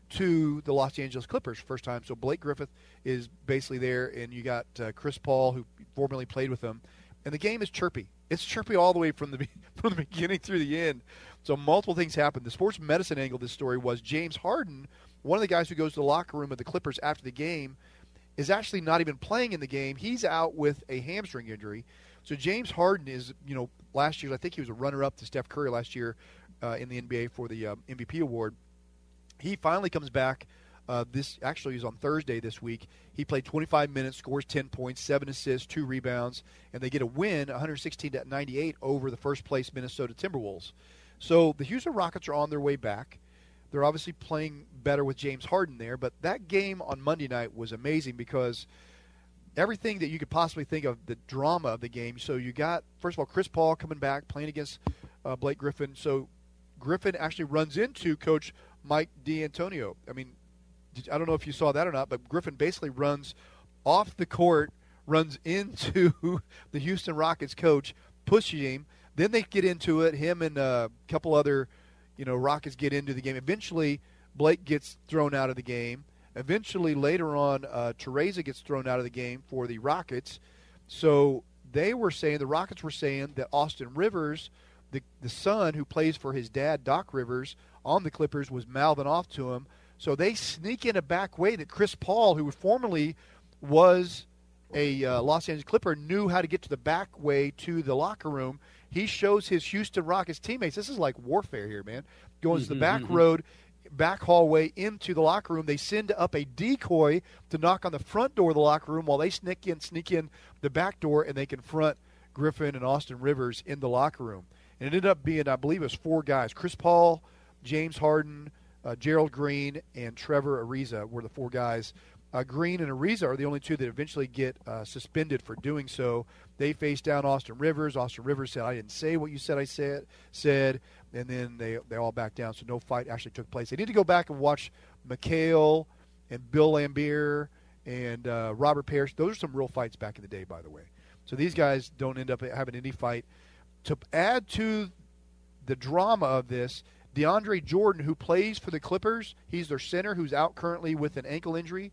S1: to the Los Angeles Clippers first time. So Blake Griffin is basically there, and you got uh, Chris Paul who formerly played with them, and the game is chirpy. It's chirpy all the way from the from the beginning through the end. So multiple things happened. The sports medicine angle of this story was James Harden, one of the guys who goes to the locker room of the Clippers after the game, is actually not even playing in the game. He's out with a hamstring injury. So James Harden is, you know, last year I think he was a runner-up to Steph Curry last year uh, in the NBA for the MVP award. He finally comes back. Uh, this actually is on Thursday this week. He played 25 minutes, scores 10 points, seven assists, two rebounds, and they get a win, 116 to 98 over the first place Minnesota Timberwolves. So the Houston Rockets are on their way back. They're obviously playing better with James Harden there, but that game on Monday night was amazing because everything that you could possibly think of the drama of the game. So you got first of all Chris Paul coming back playing against uh, Blake Griffin. So Griffin actually runs into Coach Mike D'Antonio. I mean, did, I don't know if you saw that or not, but Griffin basically runs off the court, runs into the Houston Rockets coach, pushes him. Then they get into it. Him and a couple other, you know, Rockets get into the game. Eventually, Blake gets thrown out of the game. Eventually, later on, uh, Teresa gets thrown out of the game for the Rockets. So they were saying the Rockets were saying that Austin Rivers, the the son who plays for his dad Doc Rivers on the Clippers, was mouthing off to him. So they sneak in a back way that Chris Paul, who formerly was a uh, Los Angeles Clipper, knew how to get to the back way to the locker room. He shows his Houston Rockets teammates. This is like warfare here, man. Going to the back
S2: mhm.
S1: road, back hallway into the locker room. They send up a decoy to knock on the front door of the locker room while they sneak in, sneak in the back door, and they confront Griffin and Austin Rivers in the locker room. And it ended up being, I believe, it was four guys: Chris Paul, James Harden, uh, Gerald Green, and Trevor Ariza were the four guys. Uh, Green and Ariza are the only two that eventually get uh, suspended for doing so. They faced down Austin Rivers. Austin Rivers said, "I didn't say what you said. I said." Said, and then they they all backed down. So no fight actually took place. They need to go back and watch McHale and Bill Laimbeer and uh, Robert Parish. Those are some real fights back in the day, by the way. So these guys don't end up having any fight. To add to the drama of this, DeAndre Jordan, who plays for the Clippers, he's their center who's out currently with an ankle injury.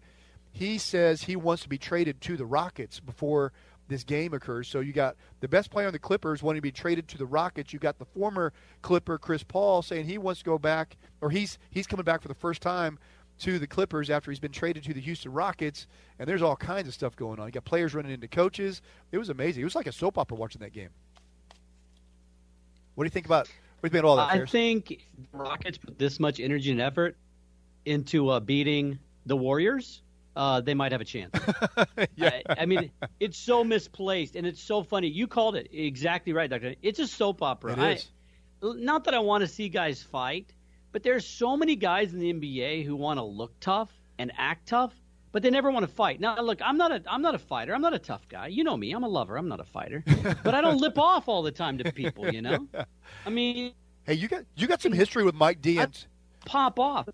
S1: He says he wants to be traded to the Rockets before this game occurs. So you got the best player on the Clippers wanting to be traded to the Rockets. You got the former Clipper Chris Paul saying he wants to go back, or he's he's coming back for the first time to the Clippers after he's been traded to the Houston Rockets. And there's all kinds of stuff going on. You got players running into coaches. It was amazing. It was like a soap opera watching that game. What do you think about? What do you think all that?
S2: I
S1: Ferris?
S2: think the Rockets put this much energy and effort into uh, beating the Warriors. Uh, they might have a chance. I, I mean, it's so misplaced and it's so funny. You called it exactly right, Doctor. It's a soap opera.
S1: It
S2: I- not that I want to see guys fight, but there's so many guys in the NBA who want to look tough and act tough but they never want to fight. Now, look, I'm not a I'm not a fighter. I'm not a tough guy. You know me. I'm a lover. I'm not a fighter. but I don't lip off all the time to people. You know. I mean,
S1: hey, you got you got some history with Mike D.
S2: pop off.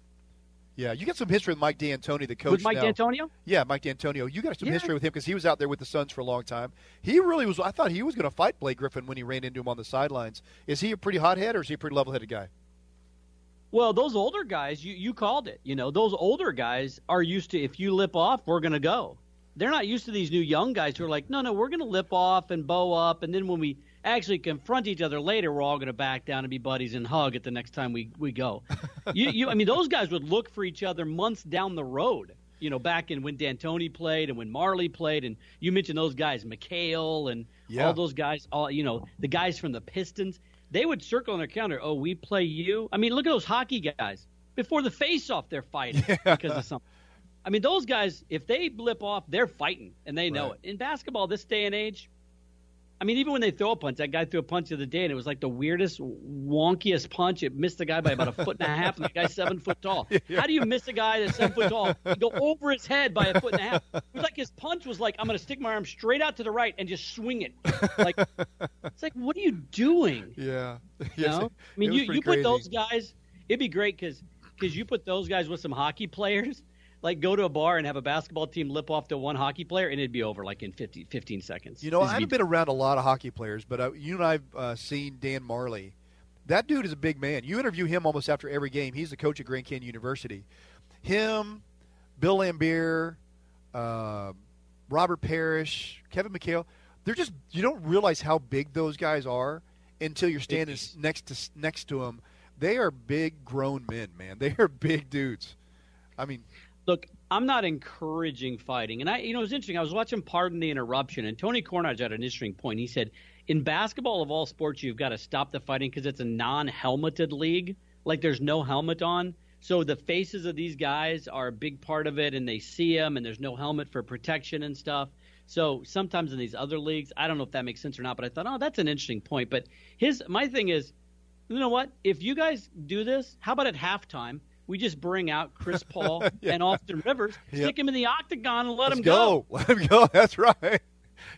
S1: Yeah, you got some history with Mike D'Antoni, the coach.
S2: With Mike
S1: now.
S2: D'Antonio?
S1: Yeah, Mike D'Antonio. You got some
S2: Yeah.
S1: history with him because he was out there with the Suns for a long time. He really was. I thought he was going to fight Blake Griffin when he ran into him on the sidelines. Is he a pretty hothead or is he a pretty level-headed guy?
S2: Well, those older guys, you you called it. You know, those older guys are used to if you lip off, we're gonna go. They're not used to these new young guys who are like, no, no, we're gonna lip off and bow up, and then when we actually confront each other later, we're all gonna back down and be buddies and hug at the next time we we go. you, you, I mean, those guys would look for each other months down the road. You know, back in when D'Antoni played and when Majerle played, and you mentioned those guys, McHale and
S1: Yeah.
S2: all those guys, all you know, the guys from the Pistons. They would circle on their counter. Oh, we play you. I mean, look at those hockey guys. Before the face-off, they're fighting because of something. I mean, those guys, if they blip off, they're fighting, and they know
S1: Right.
S2: it. In basketball, this day and age, I mean, even when they throw a punch, that guy threw a punch the other day, and it was like the weirdest, wonkiest punch. It missed the guy by about a foot and a half, and the guy's seven foot tall. How do you miss a guy that's seven foot tall go over his head by a foot and a half? It was like his punch was like, I'm going to stick my arm straight out to the right and just swing it. Like, it's like, what are you doing?
S1: Yeah.
S2: You know? I mean, you, you put those guys. It'd be great because you put those guys with some hockey players. Like go to a bar and have a basketball team lip off to one hockey player, and it'd be over like in 50, 15 seconds.
S1: You know, I haven't
S2: be-
S1: been around a lot of hockey players, but uh, you and I've uh, seen Dan Majerle. That dude is a big man. You interview him almost after every game. He's the coach at Grand Canyon University. Him, Bill Laimbeer, uh, Robert Parish, Kevin McHale. They're just you don't realize how big those guys are until you're standing next to next to them. They are big grown men, man. They are big dudes. I mean,
S2: Look, I'm not encouraging fighting, and I, you know, it was interesting. I was watching Pardon the Interruption, and Tony Kornheiser had an interesting point. He said, in basketball of all sports, you've got to stop the fighting because it's a non-helmeted league. Like there's no helmet on, so the faces of these guys are a big part of it, and they see them, and there's no helmet for protection and stuff. So sometimes in these other leagues, I don't know if that makes sense or not, but I thought, oh, that's an interesting point. But his, my thing is, you know what? If you guys do this, how about at halftime? We just bring out Chris Paul and Austin Rivers, stick him in the octagon, and let
S1: let's
S2: him
S1: go. Let him go. That's right.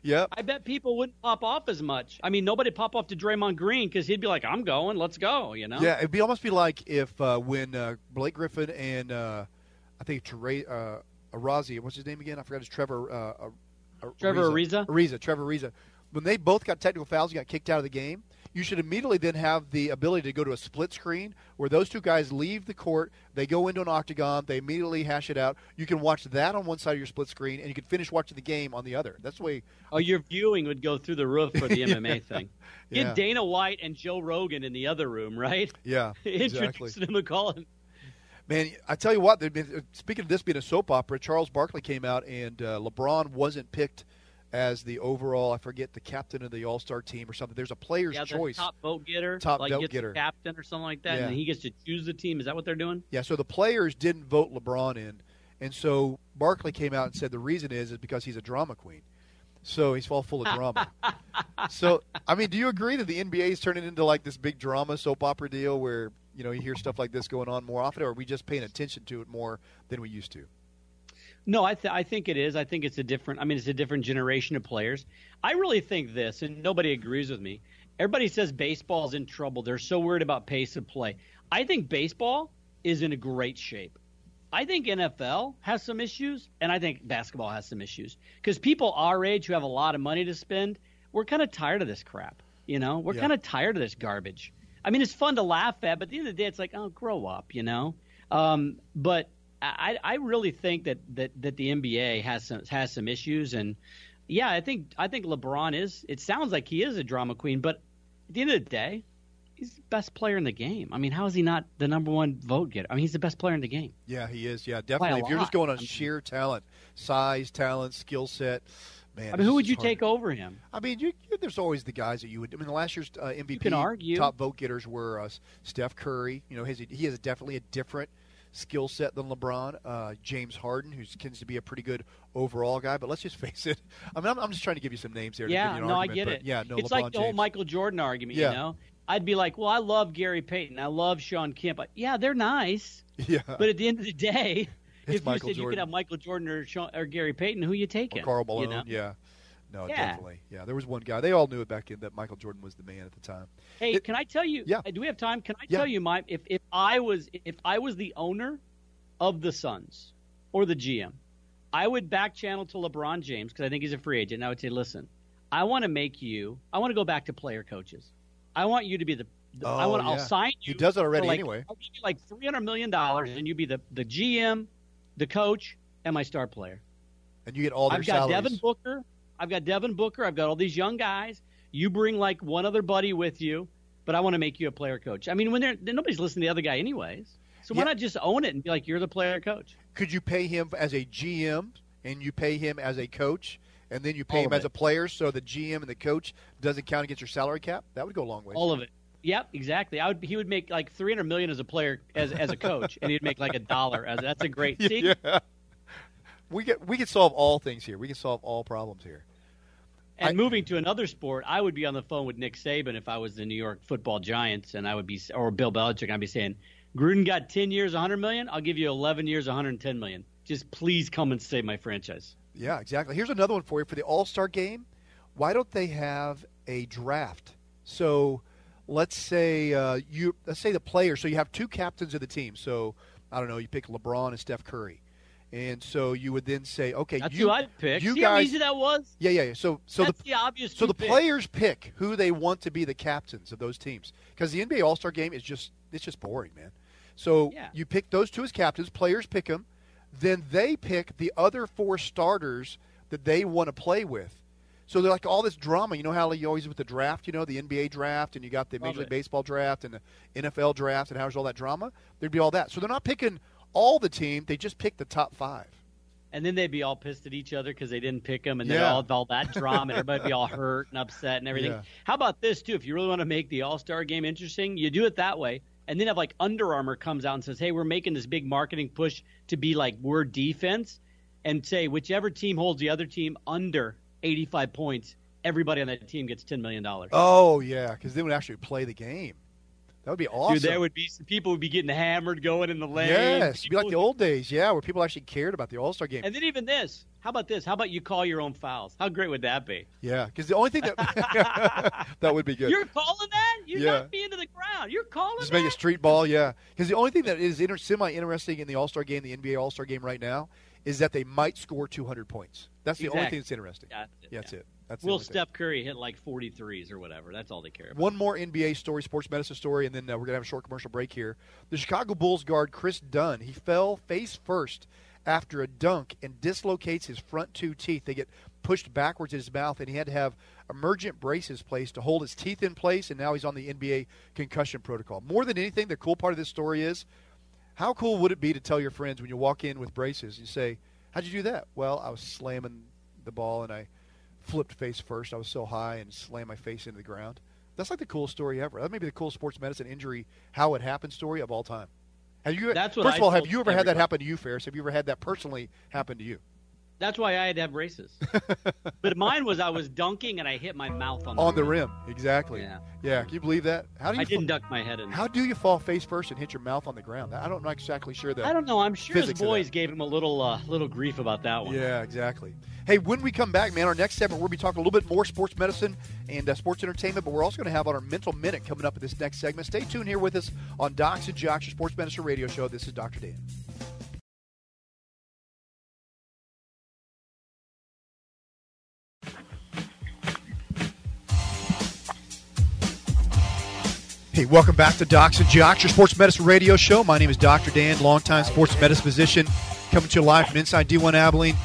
S1: Yep.
S2: I bet people wouldn't pop off as much. I mean, nobody pop off to Draymond Green because he'd be like, "I'm going, let's go," you know?
S1: Yeah, it'd be almost be like if uh, when uh, Blake Griffin and uh, I think Tre- uh, Arazi, what's his name again? I forgot his Trevor. Uh, uh,
S2: Trevor Ariza?
S1: Ariza, Trevor Ariza. When they both got technical fouls and got kicked out of the game, you should immediately then have the ability to go to a split screen where those two guys leave the court, they go into an octagon, they immediately hash it out. You can watch that on one side of your split screen, and you can finish watching the game on the other. That's the way.
S2: Oh, your viewing would go through the roof for the MMA thing. Get
S1: Yeah.
S2: Dana White and Joe Rogan in the other room, right?
S1: Yeah, exactly.
S2: Introducing them and calling.
S1: Man, I tell you what. been- Speaking of this being a soap opera, Charles Barkley came out, and uh, LeBron wasn't picked as the overall. I forget the captain of the All Star team or something. There's a player's
S2: Yeah, the
S1: choice.
S2: top vote getter,
S1: Top
S2: like
S1: vote getter.
S2: captain or something like that,
S1: Yeah.
S2: and he gets to choose the team. Is that what they're doing?
S1: Yeah, so the players didn't vote LeBron in, and so Barkley came out and said the reason is is because he's a drama queen. So he's all full of drama. so I mean, do you agree that the NBA is turning into like this big drama soap opera deal where you know you hear stuff like this going on more often, or are we just paying attention to it more than we used to?
S2: No, I, th- I think it is. I think it's a different. I mean, it's a different generation of players. I really think this, and nobody agrees with me. Everybody says baseball's in trouble. They're so worried about pace of play. I think baseball is in a great shape. I think NFL has some issues, and I think basketball has some issues because people our age who have a lot of money to spend, we're kind of tired of this crap. You know, we're
S1: Yeah.
S2: kind of tired of this garbage. I mean, it's fun to laugh at, but at the end of the day, it's like, oh, grow up, you know. Um, but I, I really think that, that, that the NBA has some has some issues, and yeah, I think I think LeBron is. It sounds like he is a drama queen, but at the end of the day, he's the best player in the game. I mean, how is he not the number one vote getter? I mean, he's the best player in the game.
S1: Yeah, he is. Yeah, definitely. If you're just going on
S2: I mean-
S1: sheer talent, size, talent, skill set, man.
S2: I mean, who would you
S1: hard.
S2: take over him?
S1: I mean, you, you, there's always the guys that you would. I mean, the last year's uh, MVP top vote getters were uh, Steph Curry. You know, his, he has definitely a different skill set than LeBron. Uh, James Harden, who tends to be a pretty good overall guy. But let's just face it. I mean, I'm, I'm just trying to give you some names there. to
S2: Yeah,
S1: give you an
S2: no, I get it.
S1: Yeah, no,
S2: it's
S1: LeBron
S2: like the whole Michael Jordan argument.
S1: Yeah.
S2: You know, I'd be like, well, I love Gary Payton, I love Sean Kemp. Yeah, they're nice,
S1: Yeah,
S2: but at the end of the day,
S1: It's
S2: if
S1: Michael
S2: you said you could have Michael Jordan or, Sean, or Gary Payton, who you taking?
S1: Or Karl Malone.
S2: You know?
S1: Yeah. No,
S2: Yeah.
S1: definitely. Yeah, there was one guy. They all knew it back then that Michael Jordan was the man at the time.
S2: Hey,
S1: It-
S2: can I tell you?
S1: Yeah.
S2: Do we have time? Can I
S1: Yeah.
S2: tell you my if if I was if I was the owner of the Suns or the GM, I would back channel to LeBron James because I think he's a free agent. And I would say, listen, I want to make you. I want to go back to player coaches. I want you to be the. the I
S1: Oh,
S2: want. I'll
S1: yeah.
S2: sign
S1: He
S2: you.
S1: does it already
S2: like,
S1: anyway.
S2: I'll give you like three hundred million dollars, and you be the the GM, the coach, and my star player.
S1: And you get all their
S2: I've got
S1: salaries.
S2: Devin Booker. I've got Devin Booker. I've got all these young guys. You bring like one other buddy with you, but I want to make you a player coach. I mean, when they're nobody's listening to the other guy anyways. So why
S1: Yeah.
S2: not just own it and be like you're the player coach?
S1: Could you pay him as a GM and you pay him as a coach and then you pay
S2: All
S1: him as a player so the GM and the coach doesn't count against your salary cap? That would go a long way.
S2: All of it. Yep, exactly. I would. He would make like three hundred million as a player, as as a coach, and he'd make like a dollar. As that's a great. See,
S1: yeah. We get we can solve all things here. We can solve all problems here.
S2: And
S1: I-
S2: moving to another sport, I would be on the phone with Nick Saban if I was the New York Football Giants, and I would be, or Bill Belichick, I'd be saying, Gruden got ten years, one hundred million. I'll give you eleven years, one hundred ten million. Just please come and save my franchise.
S1: Yeah, exactly. Here's another one for you for the All Star game. Why don't they have a draft? So, let's say uh, you let's say the players. So you have two captains of the team. So I don't know. You pick LeBron and Steph Curry, and so you would then say, okay,
S2: That's
S1: you,
S2: who I'd pick.
S1: You
S2: See how easy that was?
S1: yeah, yeah, yeah. So so
S2: That's
S1: the
S2: the obvious.
S1: so the
S2: picks.
S1: players pick who they want to be the captains of those teams because the NBA All Star Game is just it's just boring, man. So
S2: Yeah.
S1: you pick those two as captains. Players pick them, then they pick the other four starters that they want to play with. So they're like all this drama. You know how you always with the draft, you know, the NBA draft, and you got the
S2: Love
S1: Major League
S2: it.
S1: Baseball draft and the NFL draft, and how's all that drama? There'd be all that. So they're not picking all the team; they just pick the top five.
S2: and then they'd be all pissed at each other because they didn't pick them, and then
S1: Yeah.
S2: all, all that drama, and everybody'd be all hurt and upset and everything.
S1: Yeah.
S2: How about this too? If you really want to make the All Star game interesting, you do it that way, and then have like Under Armour comes out and says, "Hey, we're making this big marketing push to be like we're defense," and say whichever team holds the other team under 85 points, everybody on that team gets 10 million dollars.
S1: Oh yeah, because they would actually play the game. That would be awesome.
S2: Dude, there would be some people would be getting hammered going in the lane.
S1: Yes, it'd be like the old days, yeah, where people actually cared about the All Star game.
S2: And then even this. How about this? How about you call your own fouls? How great would that be?
S1: yeah, because the only thing that that would be good.
S2: You're calling that? You're
S1: Yeah.
S2: not being to the ground. You're calling
S1: Just
S2: that?
S1: make it street ball, yeah. Because the only thing that is inter- semi interesting in the All Star game, the NBA All Star game right now, is that they might score 200 points. That's the only thing that's interesting.
S2: Yeah, that's it,
S1: Yeah, that's
S2: yeah.
S1: it. That's
S2: Will. Steph Curry hit like 43s or whatever? That's all they care about.
S1: One more NBA story, sports medicine story, and then uh, we're going to have a short commercial break here. The Chicago Bulls guard Kris Dunn, he fell face first after a dunk and dislocates his front two teeth. They get pushed backwards in his mouth, and he had to have emergent braces placed to hold his teeth in place, and now he's on the NBA concussion protocol. More than anything, the cool part of this story is how cool would it be to tell your friends when you walk in with braces, you say, How'd you do that? Well, I was slamming the ball and I flipped face first. I was so high and slammed my face into the ground. That's like the coolest story ever. That may be the coolest sports medicine injury, how it happened story of all time. Have you?
S2: That's what
S1: first
S2: I
S1: of all, have you ever had that happen to you, Ferris? Have you ever had that personally happen to you?
S2: That's why I had to have braces. but mine was I was dunking and I hit my mouth on the
S1: On the
S2: rim.
S1: rim, exactly.
S2: Yeah.
S1: Yeah. Can you believe that? How do you?
S2: I didn't duck my head in.
S1: How do you fall face first and hit your mouth on the ground? I don't know exactly sure that.
S2: I don't know. I'm sure his boys gave him a little uh, little grief about that one.
S1: Yeah, exactly. Hey, when we come back, man, our next segment, we'll be talking a little bit more sports medicine and uh, sports entertainment, but we're also going to have on our mental minute coming up in this next segment. Stay tuned here with us on Docs and Jocks, your sports medicine radio show. This is Dr. Dan. Hey, welcome back to Docs and Jocks, your sports medicine radio show. My name is Dr. Dan, longtime sports medicine physician, coming to you live from inside D1 Abilene.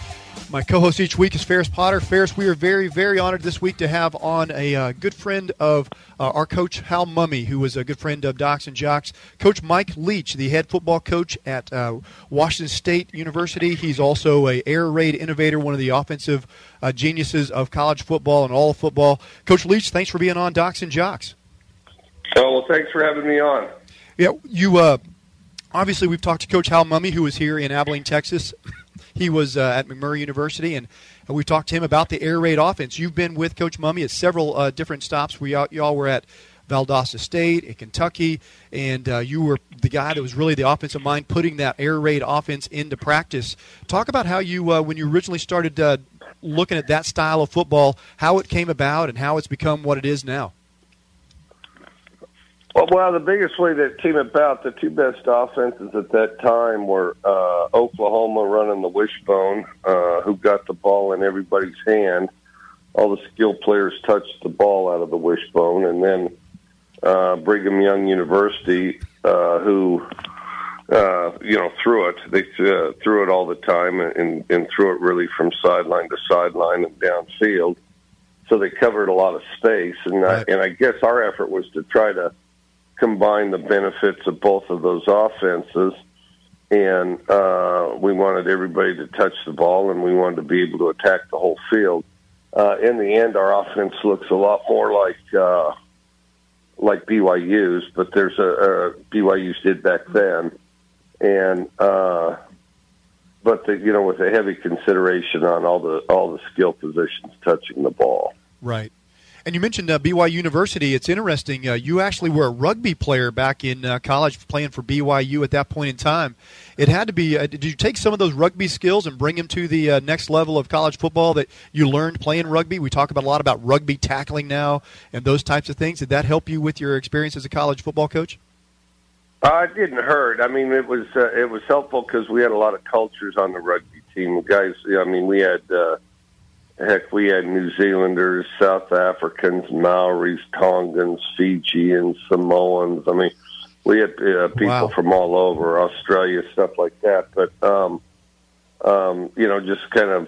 S1: My co-host each week is Ferris Potter. Ferris, we are very, very honored this week to have on a uh, good friend of uh, our coach Hal Mumme, who was a good friend of Docs and Jocks. Coach Mike Leach, the head football coach at uh, Washington State University. He's also a air raid innovator, one of the offensive uh, geniuses of college football and all football. Coach Leach, thanks for being on Docs and Jocks.
S10: Oh, well, thanks for having me on.
S1: Yeah, you uh, obviously we've talked to Coach Hal Mumme, who was here in Abilene, Texas. He was uh, at McMurry University, and uh, we talked to him about the air raid offense. You've been with Coach Mumme at several uh, different stops. We all, y'all were at Valdosta State, at Kentucky, and uh, you were the guy that was really the offensive mind putting that air raid offense into practice. Talk about how you, uh, when you originally started uh, looking at that style of football, how it came about and how it's become what it is now.
S10: Well, well, the biggest way that came about, the two best offenses at that time were uh, Oklahoma running the wishbone, uh, who got the ball in everybody's hand. All the skilled players touched the ball out of the wishbone, and then uh, Brigham Young University, uh, who uh, you know threw it. They uh, threw it all the time and, and threw it really from sideline to sideline and downfield. So they covered a lot of space, and I, and I guess our effort was to try to combine the benefits of both of those offenses. And uh, we wanted everybody to touch the ball, and we wanted to be able to attack the whole field. Uh, in the end, our offense looks a lot more like uh, like BYU's, but there's a, a BYU's did back then, and uh, but the, you know with a heavy consideration on all the all the skill positions touching the ball.
S1: Right. And you mentioned uh, BYU University. It's interesting. Uh, you actually were a rugby player back in uh, college, playing for BYU at that point in time. It had to be. Uh, did you take some of those rugby skills and bring them to the uh, next level of college football that you learned playing rugby? We talk about a lot about rugby tackling now and those types of things. Did that help you with your experience as a college football coach?
S10: Uh, it didn't hurt. I mean, it was uh, it was helpful because we had a lot of cultures on the rugby team. Guys, I mean, we had. Heck, we had New Zealanders, South Africans, Maoris, Tongans, Fijians, Samoans. I mean, we had uh, people wow. from all over Australia, stuff like that. But um, um, you know, just kind of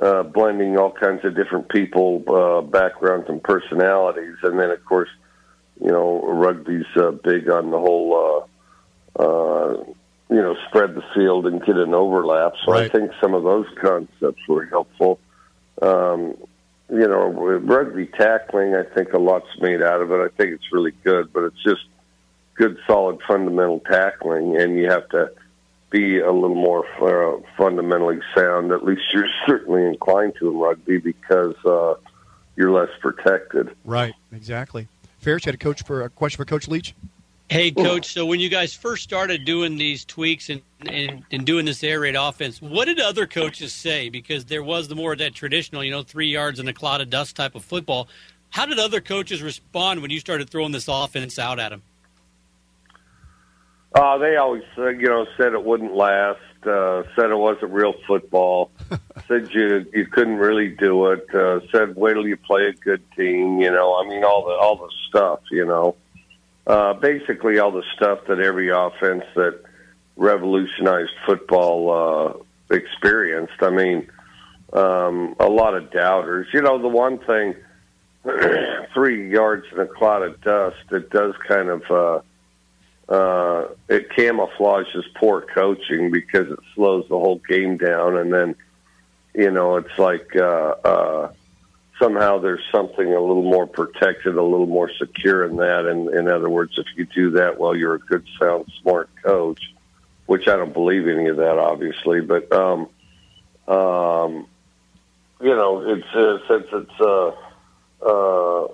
S10: uh, blending all kinds of different people, uh, backgrounds, and personalities. And then, of course, you know, rugby's uh, big on the whole. Uh, uh, you know, spread the field and get an overlap. So right. I think some of those concepts were helpful um, you know, rugby tackling, I think a lot's made out of it. I think it's really good, but it's just good, solid, fundamental tackling, and you have to be a little more uh, fundamentally sound. At least you're certainly inclined to in rugby because uh, you're less protected.
S1: Right, exactly. Ferris, you had a coach for a question for Coach Leach.
S2: Hey, coach. So when you guys first started doing these tweaks and, and, and doing this air raid offense, what did other coaches say? Because there was the more of that traditional, you know, three yards in a cloud of dust type of football. How did other coaches respond when you started throwing this offense out at them?
S10: Uh, they always, uh, you know, said it wouldn't last. Uh, said it wasn't real football. said you you couldn't really do it. Uh, said wait till you play a good team. You know, I mean all the all the stuff. You know uh, basically all the stuff that every offense that revolutionized football uh, experienced. I mean, um, a lot of doubters. You know, the one thing, three yards in a cloud of dust, it does kind of. Uh, uh, it camouflages poor coaching because it slows the whole game down, and then, you know, it's like uh, uh, somehow there's something a little more protected, a little more secure in that. And in other words, if you do that well, you're a good, sound, smart coach, which I don't believe any of that, obviously. But, um, um, you know, it's uh, since it's uh, uh,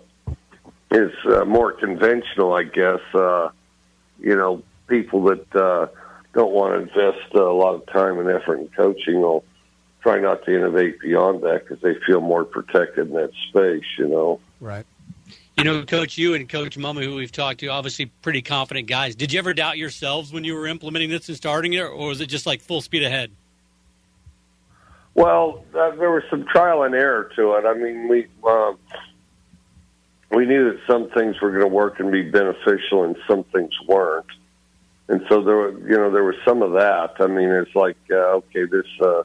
S10: it's uh, more conventional, I guess. Uh, you know, people that uh, don't want to invest a lot of time and effort in coaching will try not to innovate beyond that because they feel more protected in that space, you know.
S1: Right.
S2: You know, Coach, you and Coach Mumme, who we've talked to, obviously pretty confident guys. Did you ever doubt yourselves when you were implementing this and starting it, or was it just like full speed ahead?
S10: Well, uh, there was some trial and error to it. I mean, we uh, we knew that some things were going to work and be beneficial, and some things weren't. And so there, were, you know, there was some of that. I mean, it's like, uh, okay, this uh,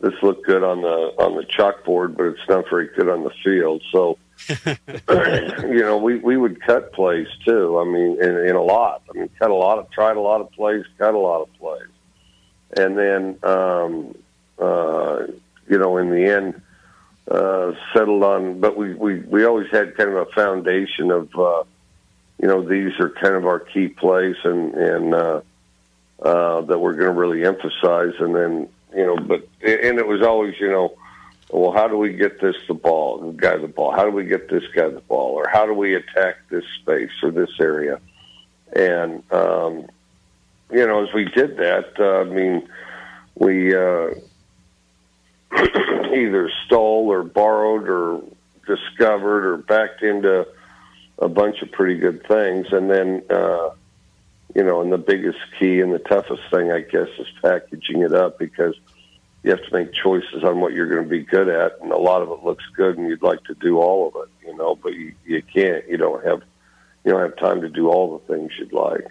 S10: this looked good on the on the chalkboard, but it's not very good on the field. So, you know, we we would cut plays too. I mean, in, in a lot. I mean, cut a lot of, tried a lot of plays, cut a lot of plays, and then, um, uh, you know, in the end, uh, settled on. But we we we always had kind of a foundation of, uh, you know, these are kind of our key plays, and and uh, uh, that we're going to really emphasize, and then you know, but and it was always, you know, well, how do we get this the ball, the guy the ball? How do we get this guy the ball, or how do we attack this space or this area? And um, you know, as we did that, uh, I mean, we uh, either stole or borrowed or discovered or backed into a bunch of pretty good things, and then. Uh, you know, and the biggest key and the toughest thing, I guess, is packaging it up because you have to make choices on what you're going to be good at, and a lot of it looks good, and you'd like to do all of it, you know, but you, you can't. You don't have you don't have time to do all the things you'd like.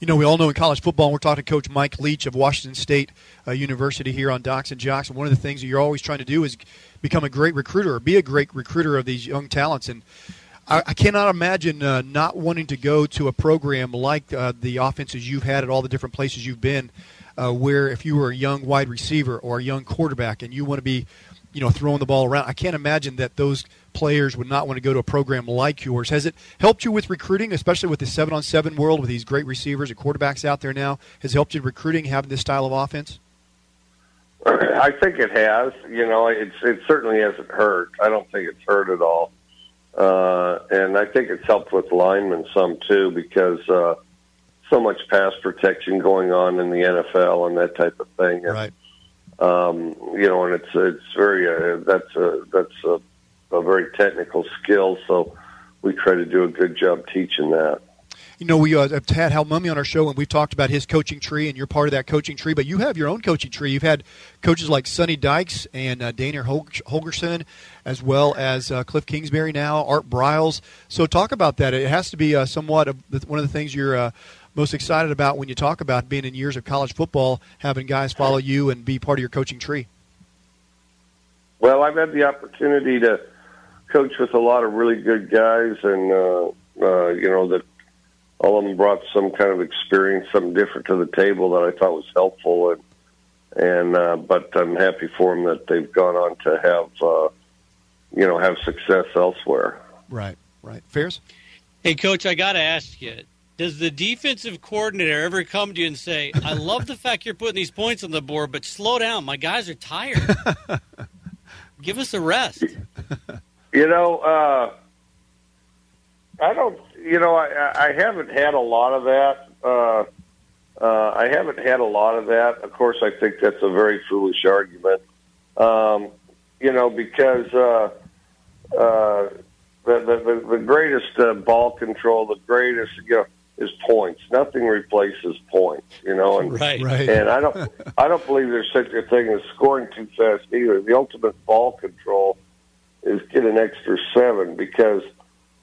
S1: You know, we all know in college football, we're talking to Coach Mike Leach of Washington State uh, University here on Docs and Jocks. And one of the things that you're always trying to do is become a great recruiter or be a great recruiter of these young talents. And I, I cannot imagine uh, not wanting to go to a program like uh, the offenses you've had at all the different places you've been, uh, where if you were a young wide receiver or a young quarterback and you want to be, you know, throwing the ball around, I can't imagine that those players would not want to go to a program like yours. Has it helped you with recruiting, especially with the seven on seven world with these great receivers and quarterbacks out there now? Has helped you recruiting having this style of offense?
S10: I think it has. You know, it's it certainly hasn't hurt. I don't think it's hurt at all. Uh, and I think it's helped with linemen some too because uh, so much pass protection going on in the NFL and that type of thing. And,
S1: right.
S10: Um, you know, and it's it's very uh, that's a that's a, a very technical skill. So we try to do a good job teaching that
S1: you know, we uh, have had Hal Mumme on our show, and we've talked about his coaching tree, and you're part of that coaching tree. But you have your own coaching tree. You've had coaches like Sonny Dykes and uh, Dana Holgorsen, as well as uh, Cliff Kingsbury now, Art Briles. So talk about that. It has to be uh, somewhat of the, one of the things you're uh, most excited about when you talk about being in years of college football, having guys follow you and be part of your coaching tree.
S10: Well, I've had the opportunity to coach with a lot of really good guys, and uh, uh, you know that all of them brought some kind of experience, something different to the table that I thought was helpful. And and uh, but I'm happy for them that they've gone on to have uh, you know have success elsewhere.
S1: Right, right. Ferris.
S2: Hey, coach, I got to ask you. Does the defensive coordinator ever come to you and say, "I love the fact you're putting these points on the board, but slow down. My guys are tired. Give us a rest."
S10: You know, uh, I don't you know, I, I haven't had a lot of that. Uh, uh, I haven't had a lot of that. Of course, I think that's a very foolish argument. Um, you know, because uh, uh, the, the the greatest uh, ball control, the greatest, you know, is points. Nothing replaces points. You know, and
S2: right,
S1: right.
S10: and I don't I don't believe there's such a thing as scoring too fast either. The ultimate ball control is get an extra seven because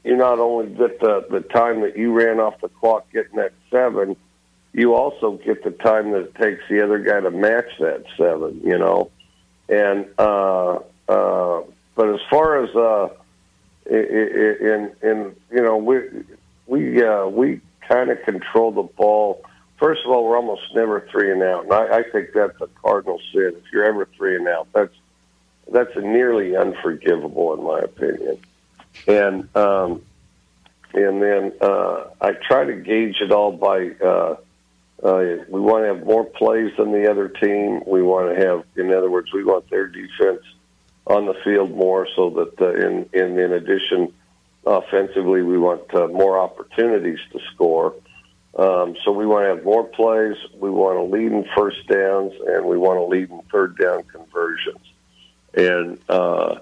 S10: you not only get the, the time that you ran off the clock getting that seven, you also get the time that it takes the other guy to match that seven, you know. And uh, uh, but as far as uh, in in you know we we uh, we kind of control the ball. First of all, we're almost never three and out, and I, I think that's a cardinal sin. If you're ever three and out, that's that's nearly unforgivable in my opinion and um, and then uh, I try to gauge it all by uh, uh, we want to have more plays than the other team. We want to have, in other words, we want their defense on the field more, so that uh, in, in in addition, offensively, we want uh, more opportunities to score. Um, so we want to have more plays. We want to lead in first downs, and we want to lead in third down conversions. And uh,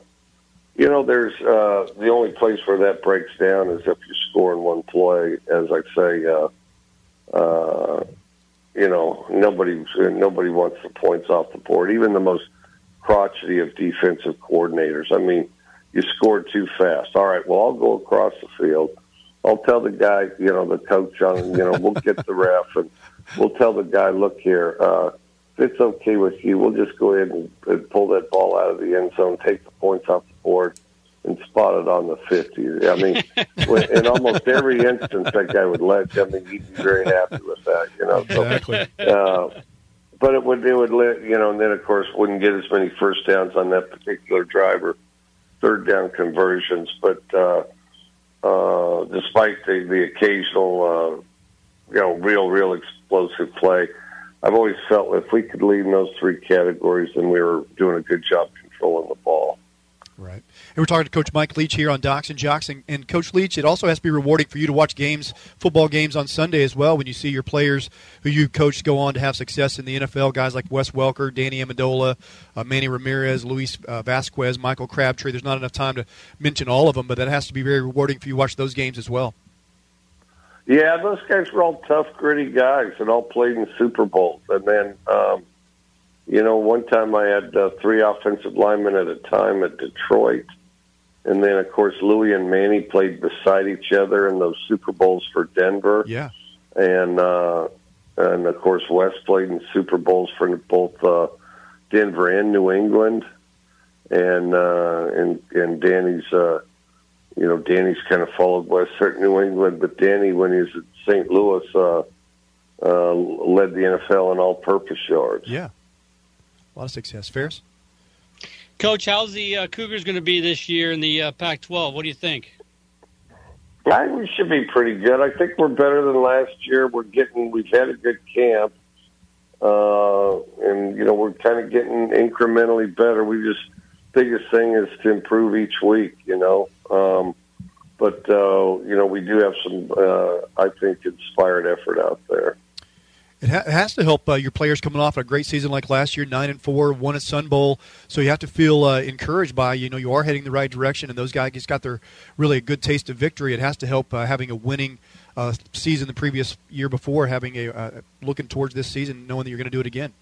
S10: you know, there's uh, the only place where that breaks down is if you score in one play. As I say, uh, uh, you know, nobody nobody wants the points off the board. Even the most crotchety of defensive coordinators. I mean, you scored too fast. All right, well, I'll go across the field. I'll tell the guy, you know, the coach on, you know, we'll get the ref and we'll tell the guy, look here, uh, if it's okay with you, we'll just go ahead and, and pull that ball out of the end zone, take the points off the board, and spot it on the 50. I mean, in almost every instance, that guy would let. I mean, he'd be very happy with that, you know.
S1: So, exactly.
S10: Uh, but it would it would let you know, and then of course wouldn't get as many first downs on that particular driver, third down conversions. But uh, uh, despite the the occasional, uh, you know, real real explosive play, I've always felt if we could lead in those three categories, then we were doing a good job controlling the ball.
S1: Right. And we're talking to Coach Mike Leach here on Docs and Jocks. And, and, Coach Leach, it also has to be rewarding for you to watch games, football games on Sunday as well, when you see your players who you coached go on to have success in the NFL, guys like Wes Welker, Danny Amendola, uh, Manny Ramirez, Louis uh, Vasquez, Michael Crabtree. There's not enough time to mention all of them, but that has to be very rewarding for you to watch those games as well.
S10: Yeah, those guys were all tough, gritty guys and all played in Super Bowls. And then, um, you know, one time I had uh, three offensive linemen at a time at Detroit. And then, of course, Louis and Manny played beside each other in those Super Bowls for Denver.
S1: Yeah.
S10: And, uh, and of course, Wes played in Super Bowls for both uh, Denver and New England. And, uh, and, and Danny's, uh, you know, Danny's kind of followed Wes at New England, but Danny, when he was at St. Louis, uh, uh, led the NFL in all-purpose yards.
S1: Yeah, a lot of success. Ferris,
S2: Coach, how's the uh, Cougars going to be this year in the uh, Pac-12? What do you think?
S10: I think we should be pretty good. I think we're better than last year. We're getting, we've had a good camp, uh, and you know, we're kind of getting incrementally better. We just biggest thing is to improve each week. You know. Um, but uh, you know, we do have some, uh, I think, inspired effort out there.
S1: It, ha- it has to help uh, your players coming off a great season like last year, nine and four, won a Sun Bowl. So you have to feel uh, encouraged by you know you are heading the right direction, and those guys got their really a good taste of victory. It has to help uh, having a winning uh, season the previous year before, having a uh, looking towards this season, knowing that you're going to do it again.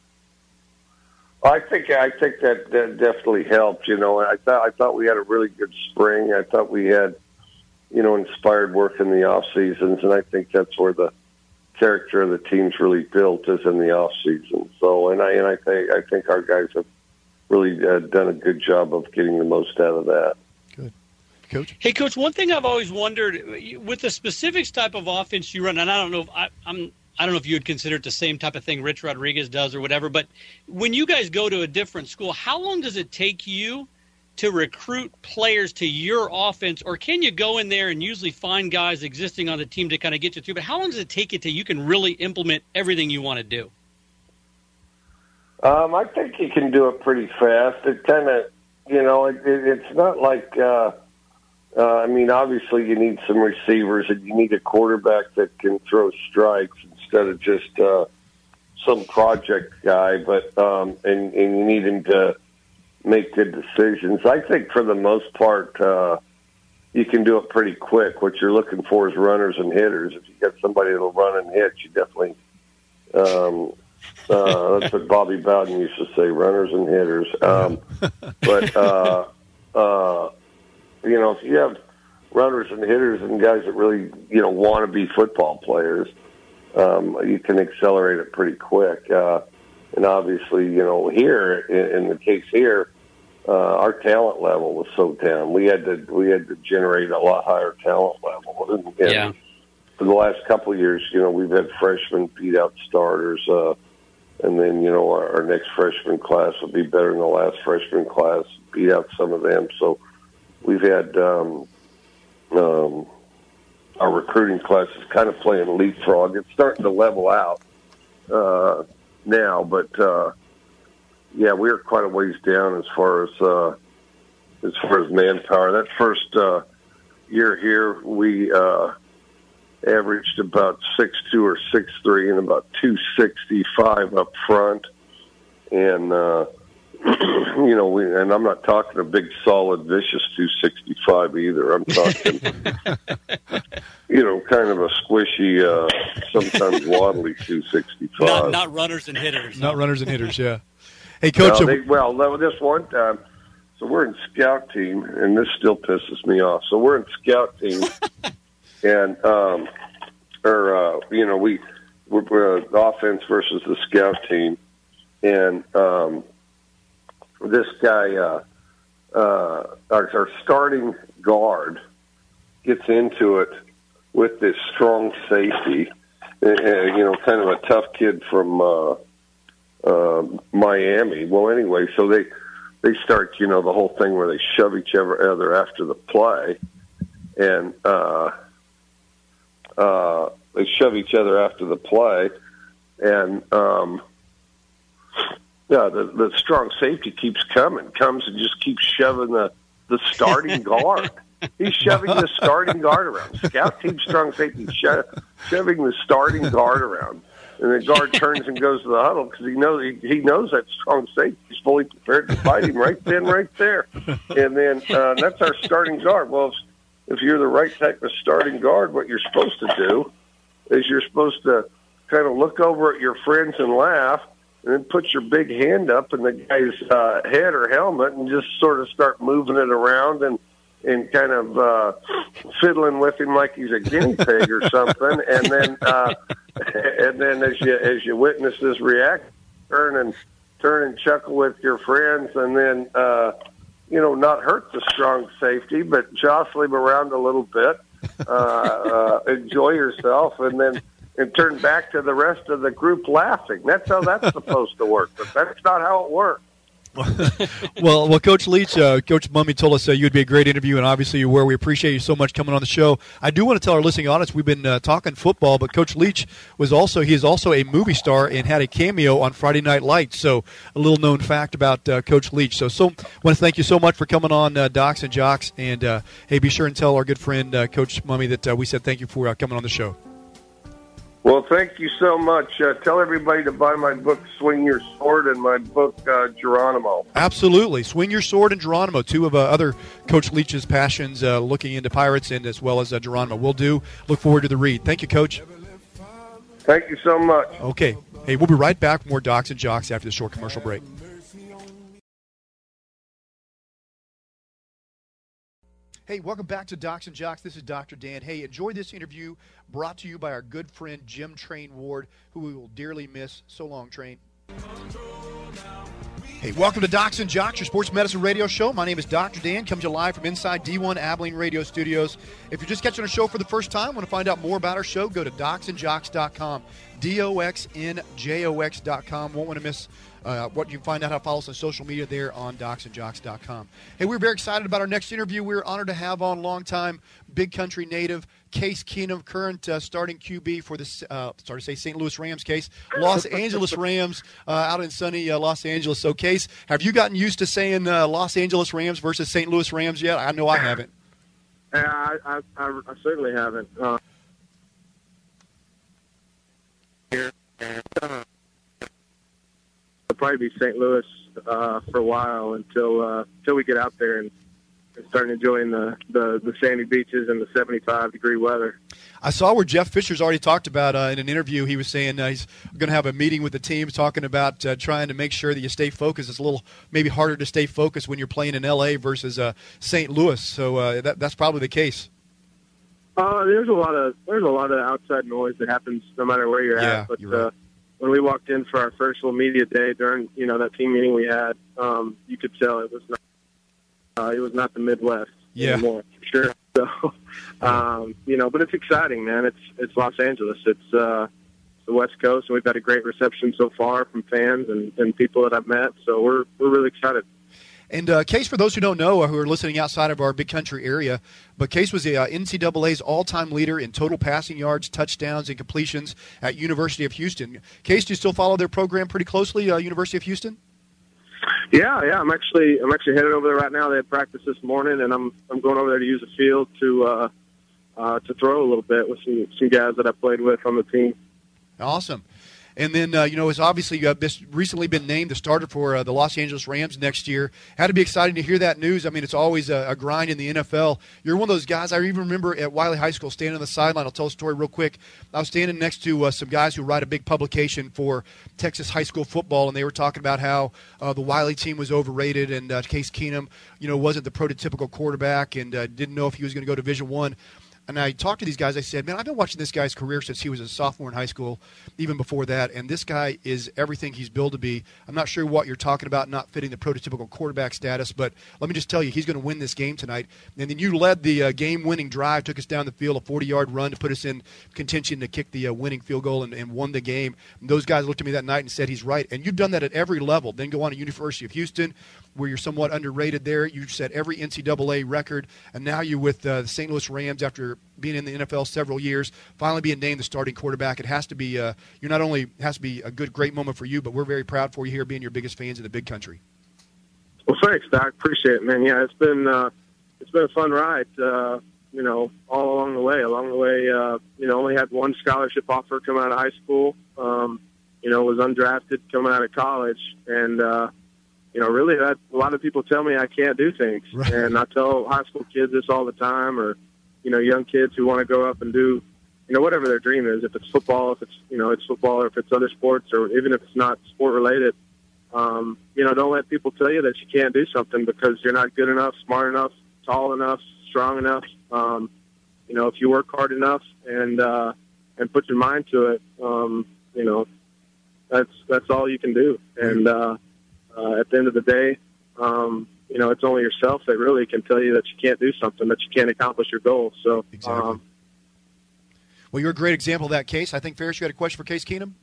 S10: I think I think that, that definitely helped. You know, I thought I thought we had a really good spring. I thought we had, you know, inspired work in the off seasons, and I think that's where the character of the team's really built is in the off season. So, and I and I think I think our guys have really uh, done a good job of getting the most out of that.
S1: Good, coach.
S2: Hey, coach. One thing I've always wondered with the specifics type of offense you run, and I don't know if I, I'm I don't know if you would consider it the same type of thing Rich Rodriguez does or whatever, but when you guys go to a different school, how long does it take you to recruit players to your offense, or can you go in there and usually find guys existing on the team to kind of get you through? But how long does it take you till you can really implement everything you want to do?
S10: Um, I think you can do it pretty fast. It kind of, you know, it, it, it's not like. Uh, uh, I mean, obviously, you need some receivers, and you need a quarterback that can throw strikes instead of just uh, some project guy. But um, and, and you need him to make good decisions. I think for the most part, uh, you can do it pretty quick. What you're looking for is runners and hitters. If you got somebody that'll run and hit, you definitely. Um, uh, that's what Bobby Bowden used to say: runners and hitters. Um, but uh, uh, you know, if you have runners and hitters and guys that really you know want to be football players, um, you can accelerate it pretty quick. Uh, and obviously, you know, here in, in the case here, uh, our talent level was so down. We had to we had to generate a lot higher talent level. And, and
S2: yeah.
S10: For the last couple of years, you know, we've had freshmen beat out starters, uh, and then you know our, our next freshman class will be better than the last freshman class. Beat out some of them, so we've had um, um, our recruiting class is kind of playing leapfrog. It's starting to level out uh, now, but uh, yeah, we're quite a ways down as far as uh, as far as manpower. That first uh, year here, we uh, averaged about six two or six three, and about two sixty five up front, and uh, you know, we, and I'm not talking a big, solid, vicious 265 either. I'm talking, you know, kind of a squishy, uh, sometimes waddly 265.
S2: Not, not runners and hitters.
S1: Not runners and hitters. Yeah. Hey, coach.
S10: Well, they, well, this one time, so we're in scout team, and this still pisses me off. So we're in scout team, and um, or uh, you know, we we're, we're uh, offense versus the scout team, and um, this guy, uh, uh, our, our starting guard, gets into it with this strong safety. Uh, you know, kind of a tough kid from uh, uh, Miami. Well, anyway, so they they start, you know, the whole thing where they shove each other after the play, and uh, uh, they shove each other after the play, and um, Yeah, the the strong safety keeps coming, comes and just keeps shoving the the starting guard. He's shoving the starting guard around. Scout team strong safety sho- shoving the starting guard around, and the guard turns and goes to the huddle because he knows he, he knows that strong safety. He's fully prepared to fight him right then, right there, and then uh, that's our starting guard. Well, if, if you're the right type of starting guard, what you're supposed to do is you're supposed to kind of look over at your friends and laugh and then put your big hand up in the guy's uh, head or helmet and just sort of start moving it around and and kind of uh, fiddling with him like he's a guinea pig or something, and then uh, and then as you as you witness this react, turn and turn and chuckle with your friends, and then uh, you know not hurt the strong safety, but jostle him around a little bit, uh, uh, enjoy yourself, and then and turn back to the rest of the group laughing. That's how that's supposed to work, but that's not how it works.
S1: well, well, Coach Leach, uh, Coach Mumme told us uh, you'd be a great interview, and obviously you were. We appreciate you so much coming on the show. I do want to tell our listening audience we've been uh, talking football, but Coach Leach was also he is also a movie star and had a cameo on Friday Night Lights. So a little known fact about uh, Coach Leach. So, so want to thank you so much for coming on uh, Docs and Jocks, and uh, hey, be sure and tell our good friend Coach Mumme that we said thank you for coming on the show.
S10: Well, thank you so much. Uh, tell everybody to buy my book, Swing Your Sword, and my book, uh, Geronimo.
S1: Absolutely. Swing Your Sword and Geronimo, two of uh, other Coach Leach's passions, uh, looking into Pirates and as well as uh, Geronimo. We'll do. Look forward to the read. Thank you, Coach.
S10: Thank you so much.
S1: Okay. Hey, we'll be right back with more Docs and Jocks after the short commercial break. Hey, welcome back to Docs and Jocks. This is Dr. Dan. Hey, enjoy this interview brought to you by our good friend Jim Train Ward, who we will dearly miss. So long, Train. Hey, welcome to Docs and Jocks, your sports medicine radio show. My name is Dr. Dan, comes to you live from inside D1 Abilene Radio Studios. If you're just catching our show for the first time, want to find out more about our show, go to docsandjocks.com, D-O-X-N-J-O-X.com. Won't want to miss uh, what you can find out how to follow us on social media there on docsandjocks.com. Hey, we're very excited about our next interview. We're honored to have on longtime Big Country native Case Keenum, current uh, starting QB for the uh, sorry to say St. Louis Rams. Case Los Angeles Rams uh, out in sunny uh, Los Angeles. So, Case, have you gotten used to saying uh, Los Angeles Rams versus St. Louis Rams yet? I know I haven't.
S11: I, I, I, I certainly haven't. Uh, here and probably be St. Louis uh, for a while until uh, until we get out there and, and start enjoying the, the the sandy beaches and the 75 degree weather.
S1: I saw where Jeff Fisher's already talked about uh, in an interview. He was saying uh, he's going to have a meeting with the team, talking about uh, trying to make sure that you stay focused. It's a little maybe harder to stay focused when you're playing in L.A. versus uh, St. Louis. So uh, that, that's probably the case.
S11: Uh, there's a lot of there's a lot of outside noise that happens no matter where you're
S1: yeah,
S11: at. But
S1: you're right.
S11: When we walked in for our first little media day during you know that team meeting we had, um, you could tell it was not uh, it was not the Midwest
S1: Yeah.
S11: anymore for sure. So um, you know, but it's exciting, man. It's it's Los Angeles. It's uh, the West Coast, and we've had a great reception so far from fans and, and people that I've met. So we're we're really excited.
S1: And uh, Case, for those who don't know, or who are listening outside of our big country area, but Case was the uh, NCAA's all-time leader in total passing yards, touchdowns, and completions at University of Houston. Case, do you still follow their program pretty closely, uh, University of Houston?
S11: Yeah, yeah. I'm actually I'm actually headed over there right now. They had practice this morning, and I'm I'm going over there to use the field to uh, uh, to throw a little bit with some some guys that I played with on the team.
S1: Awesome. And then, uh, you know, it's obviously recently been named the starter for uh, the Los Angeles Rams next year. Had to be exciting to hear that news. I mean, it's always a, a grind in the NFL. You're one of those guys. I even remember at Wylie High School standing on the sideline. I'll tell a story real quick. I was standing next to uh, some guys who write a big publication for Texas high school football, and they were talking about how uh, the Wylie team was overrated and uh, Case Keenum, you know, wasn't the prototypical quarterback and didn't know if he was going to go to Division One. And I talked to these guys. I said, "Man, I've been watching this guy's career since he was a sophomore in high school, even before that. And this guy is everything he's billed to be. I'm not sure what you're talking about, not fitting the prototypical quarterback status, but let me just tell you, he's going to win this game tonight. And then you led the uh, game-winning drive, took us down the field, a 40-yard run to put us in contention to kick the uh, winning field goal, and, and won the game. And those guys looked at me that night and said, "He's right." And you've done that at every level. Then go on to University of Houston, where you're somewhat underrated there. You set every NCAA record, and now you're with uh, the St. Louis Rams after being in the NFL several years, finally being named the starting quarterback. It has to be uh, you're not only has to be a good, great moment for you, but we're very proud for you here, being your biggest fans in the big country.
S11: Well, thanks, Doc. Appreciate it, man. Yeah, it's been uh, it's been a fun ride. Uh, you know, all along the way. Along the way, uh, you know, only had one scholarship offer come out of high school. Um, you know, was undrafted coming out of college, and uh, you know, really, that a lot of people tell me I can't do things, right. and I tell high school kids this all the time, or you know, young kids who want to go up and do, you know, whatever their dream is. If it's football, if it's you know, it's football, or if it's other sports, or even if it's not sport related. Um, you know, don't let people tell you that you can't do something because you're not good enough, smart enough, tall enough, strong enough. Um, you know, if you work hard enough and uh, and put your mind to it, um, you know, that's that's all you can do. And uh, uh, at the end of the day, um, you know, it's only yourself that really can tell you that you can't do something, that you can't accomplish your goal. So,
S1: exactly. Um, well, you're a great example of that case. I think Ferris, you had a question for Case Keenum.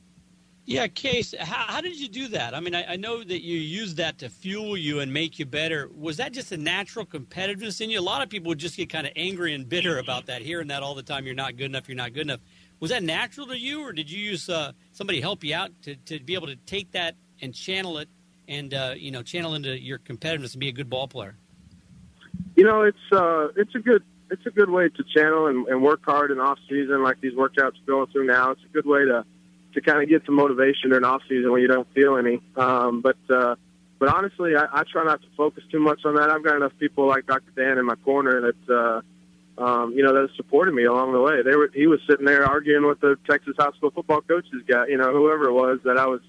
S2: Yeah, Case, how, how, did you do that? I mean, I, I, know that you use that to fuel you and make you better. Was that just a natural competitiveness in you? A lot of people would just get kind of angry and bitter about that, hearing that all the time. You're not good enough. You're not good enough. Was that natural to you, or did you use uh, somebody help you out to, to be able to take that and channel it, and uh, you know, channel into your competitiveness and be a good ball player?
S11: You know, it's uh, it's a good it's a good way to channel and, and work hard in off season, like these workouts going through now. It's a good way to to kind of get some motivation during off season when you don't feel any. Um, but uh, but honestly, I, I try not to focus too much on that. I've got enough people like Dr. Dan in my corner that uh, um, you know that supported me along the way. They were he was sitting there arguing with the Texas high school football coaches guy, you know, whoever it was that I was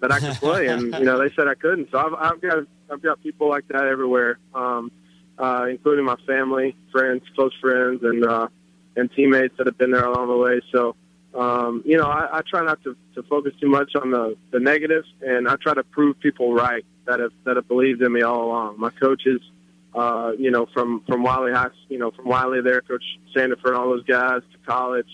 S11: that I could play, and you know they said I couldn't. So I've, I've got I've got people like that everywhere, um, uh, including my family, friends, close friends, and uh, and teammates that have been there along the way. So um, you know, I, I try not to, to focus too much on the, the negatives, and I try to prove people right that have that have believed in me all along. My coaches, uh, you know, from from Wylie High, you know, from Wylie there, Coach Sandefur, all those guys to college,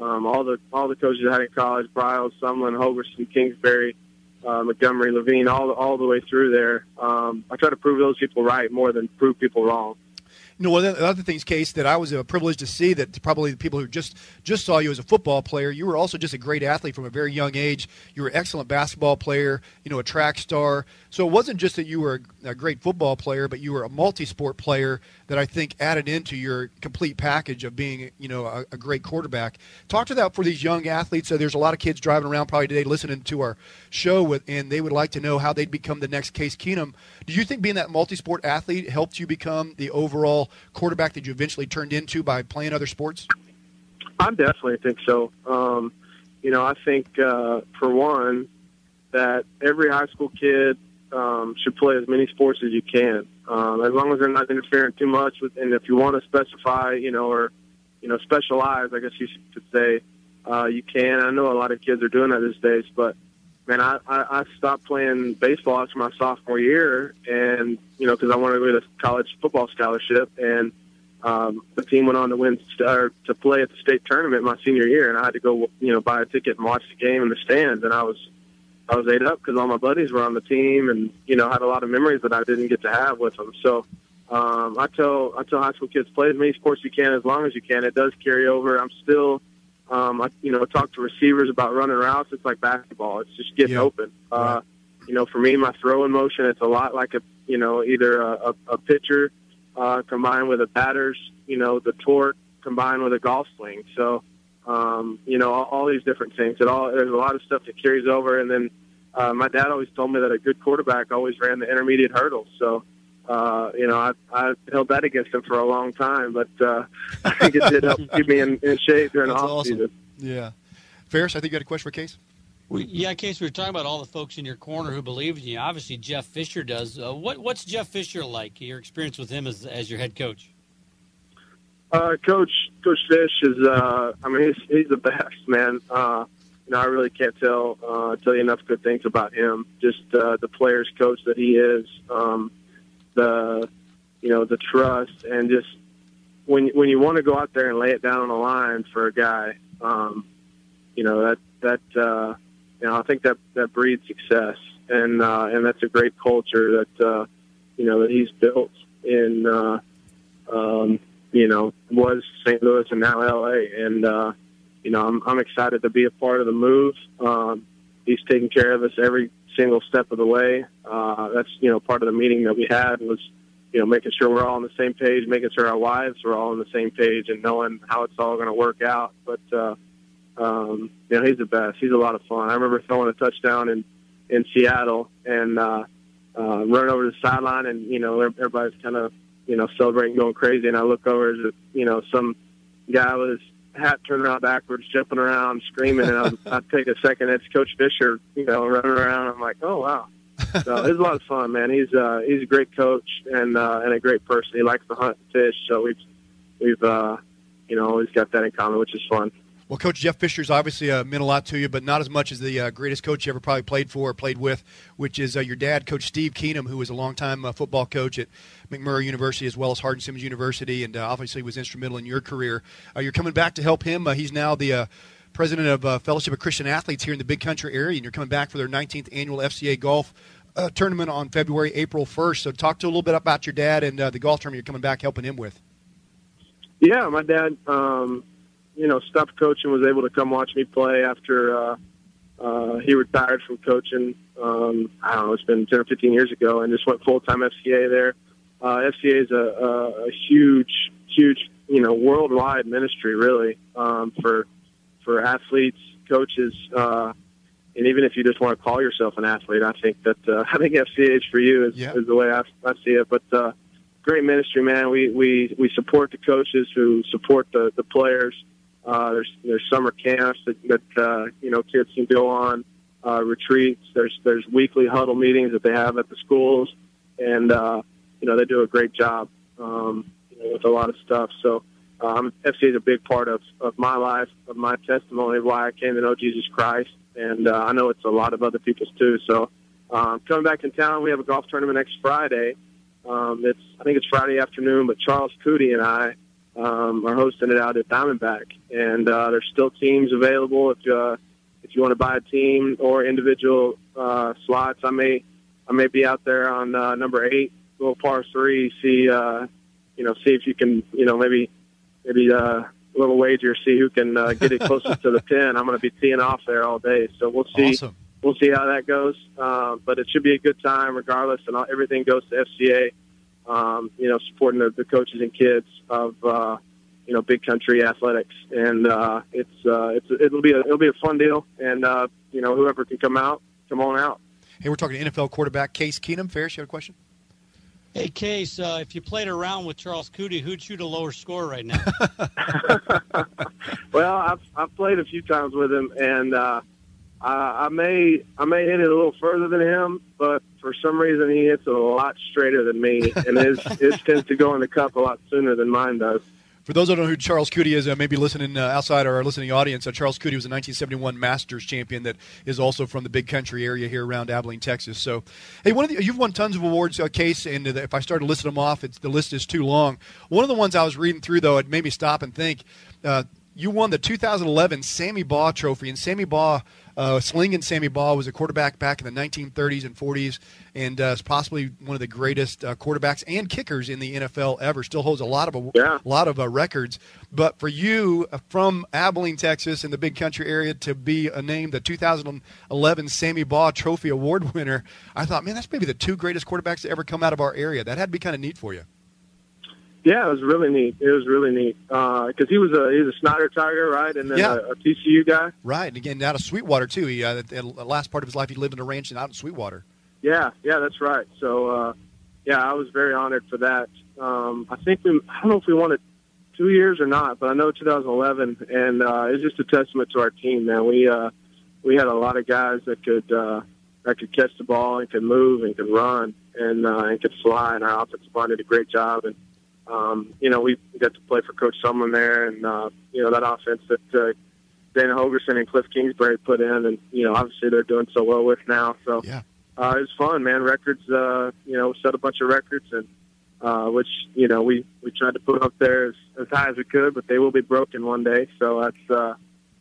S11: um, all the all the coaches I had in college, Briles, Sumlin, Holgorsen, Kingsbury, uh, Montgomery, Levine, all all the way through there. Um, I try to prove those people right more than prove people wrong.
S1: You know, one of the other things, Case, that I was a privileged to see that probably the people who just just saw you as a football player, you were also just a great athlete from a very young age. You were an excellent basketball player, you know, a track star. So it wasn't just that you were a, a great football player, but you were a multi-sport player that I think added into your complete package of being, you know, a, a great quarterback. Talk to that for these young athletes. So there's a lot of kids driving around probably today listening to our show, with, and they would like to know how they'd become the next Case Keenum. Do you think being that multi-sport athlete helped you become the overall quarterback that you eventually turned into by playing other sports?
S11: I definitely think so. Um, you know, I think uh, for one that every high school kid um, should play as many sports as you can, um, as long as they're not interfering too much with. And if you want to specify, you know, or you know, specialize, I guess you should say, uh, you can. I know a lot of kids are doing that these days, but man, I, I, I stopped playing baseball after my sophomore year, and you know, because I wanted to go to college football scholarship, and um, the team went on to win or to play at the state tournament my senior year, and I had to go, you know, buy a ticket and watch the game in the stands, and I was I was ate up because all my buddies were on the team, and you know, had a lot of memories that I didn't get to have with them. So. Um, I tell I tell high school kids play as many sports you can as long as you can. It does carry over. I'm still um, I, you know, talk to receivers about running routes. It's like basketball. It's just getting open. Uh, you know, for me, my throwing motion, it's a lot like a, you know, either a, a, a pitcher uh, combined with a batter's, you know, the torque combined with a golf swing. So, um, you know, all, all these different things. It all there's a lot of stuff that carries over. And then uh, my dad always told me that a good quarterback always ran the intermediate hurdles. So, uh, you know, I, I held that against him for a long time, but uh, I think it did help keep me in, in shape during
S1: That's
S11: the off
S1: awesome.
S11: season.
S1: Yeah, Ferris, I think you had a question for Case.
S2: Well, yeah, Case, we were talking about all the folks in your corner who believe in you. Obviously, Jeff Fisher does. Uh, what, what's Jeff Fisher like? Your experience with him as, as your head coach?
S11: Uh, coach Coach Fish is. Uh, I mean, he's he's the best man. Uh, you know, I really can't tell uh, tell you enough good things about him. Just uh, the players coach that he is. Um, the you know the trust and just when when you want to go out there and lay it down on the line for a guy, um, you know that that uh, you know I think that that breeds success and uh, and that's a great culture that uh, you know that he's built in uh, um, you know, was St. Louis and now LA. And, uh, you know, I'm, I'm excited to be a part of the move. Um, he's taking care of us every single step of the way. Uh, that's, you know, part of the meeting that we had was, you know, making sure we're all on the same page, making sure our wives are all on the same page and knowing how it's all going to work out. But, uh, um, you know, he's the best. He's a lot of fun. I remember throwing a touchdown in, in Seattle and, uh, uh, running over to the sideline and, you know, everybody's kind of, you know, celebrating, going crazy. And I look over as, you know, some guy his hat turned around backwards, jumping around, screaming. And I'd, I'd take a second. It's Coach Fisher, you know, running around. I'm like, oh, wow. so it's a lot of fun, man. He's uh, he's a great coach and uh, and a great person. He likes to hunt and fish, so we've we've uh, you know always got that in common, which is fun.
S1: Well, Coach Jeff Fisher's obviously uh, meant a lot to you, but not as much as the uh, greatest coach you ever probably played for or played with, which is uh, your dad, Coach Steve Keenum, who was a longtime uh, football coach at McMurry University as well as Hardin Simmons University, and uh, obviously was instrumental in your career. Uh, you're coming back to help him. he's now the president of Fellowship of Christian Athletes here in the Big Country area, and you're coming back for their 19th annual FCA Golf tournament on February, April 1st. So, talk to a little bit about your dad and the golf tournament you're coming back helping him with.
S11: Yeah, my dad. Um you know, stopped coaching, was able to come watch me play after uh, uh, he retired from coaching. Um, I don't know, it's been 10 or 15 years ago, and just went full time FCA there. Uh, FCA is a, a, a huge, huge, you know, worldwide ministry, really, um, for for athletes, coaches, uh, and even if you just want to call yourself an athlete, I think that uh, I think FCA is for you is, is the way I, I see it. But uh, great ministry, man. We we we support the coaches who support the the players. Uh, there's there's summer camps that, that uh, you know kids can go on, uh, retreats. There's there's weekly huddle meetings that they have at the schools, and uh, you know they do a great job um, you know, with a lot of stuff. So um, FCA is a big part of of my life, of my testimony of why I came to know Jesus Christ, and uh, I know it's a lot of other people's too. So um, coming back in town, we have a golf tournament next Friday. Um, it's I think it's Friday afternoon, but Charles Coody and I um, are hosting it out at Diamondback, and uh, there's still teams available if uh, if you want to buy a team or individual uh, slots. I may I may be out there on uh, number eight, little par three. See uh, you know see if you can you know maybe maybe uh, a little wager see who can uh, get it closest to the pin. I'm going to be teeing off there all day, so we'll see.
S1: Awesome.
S11: We'll see how that goes, uh, but it should be a good time regardless, and all, everything goes to FCA um, you know, supporting the, the coaches and kids of, uh, you know, big country athletics. And, uh, it's, uh, it's, it'll be a, it'll be a fun deal. And, uh, you know, whoever can come out, come on out.
S1: Hey, we're talking NFL quarterback Case Keenum. Ferris, you have a question?
S2: Hey, Case, uh, if you played around with Charles Coody, who'd shoot a lower score right now?
S11: well, I've, I've played a few times with him, and uh, I, I may I may hit it a little further than him, but for some reason he hits it a lot straighter than me, and his his tends to go in the cup a lot sooner than mine does.
S1: For those who don't know who Charles Coody is, uh, maybe listening uh, outside our listening audience, uh, Charles Coody was a 1971 Masters champion that is also from the Big Country area here around Abilene, Texas. So, hey, one of the, you've won tons of awards, uh, Case, and if I started listing them off, the list is too long. One of the ones I was reading through, though, it made me stop and think. You won the 2011 Sammy Baugh Trophy, and Sammy Baugh uh, Slinging Sammy Baugh was a quarterback back in the 1930s and 40s, and uh, is possibly one of the greatest uh, quarterbacks and kickers in the NFL ever. Still holds a lot of a
S11: yeah.
S1: lot of uh, records. But for you, uh, from Abilene, Texas, in the Big Country area, to be a named the 2011 Sammy Baugh Trophy Award winner, I thought, man, that's maybe the two greatest quarterbacks to ever come out of our area. That had to be kind of neat for you.
S11: Yeah, it was really neat. It was really neat because uh, he was a he was a Snyder Tiger, right, and then yeah. a, a, TCU guy.
S1: Right, and again out of Sweetwater too. He uh, the last part of his life he lived in a ranch and out in Sweetwater.
S11: Yeah, yeah, that's right. So uh, yeah, I was very honored for that. Um, I think we I don't know if we won it two years or not, but I know 2011, and uh, it's just a testament to our team. Man, we uh, we had a lot of guys that could uh, that could catch the ball and could move and could run and uh, and could fly, and our offensive line did a great job and um, you know, we got to play for Coach Sumlin there, and uh, you know that offense that uh, Dana Holgorsen and Kliff Kingsbury put in, and you know, obviously they're doing so well with now. So
S1: yeah.
S11: uh, it was fun, man. Records, uh, you know, set a bunch of records, and uh, which you know we we tried to put up there as, as high as we could, but they will be broken one day. So that's uh,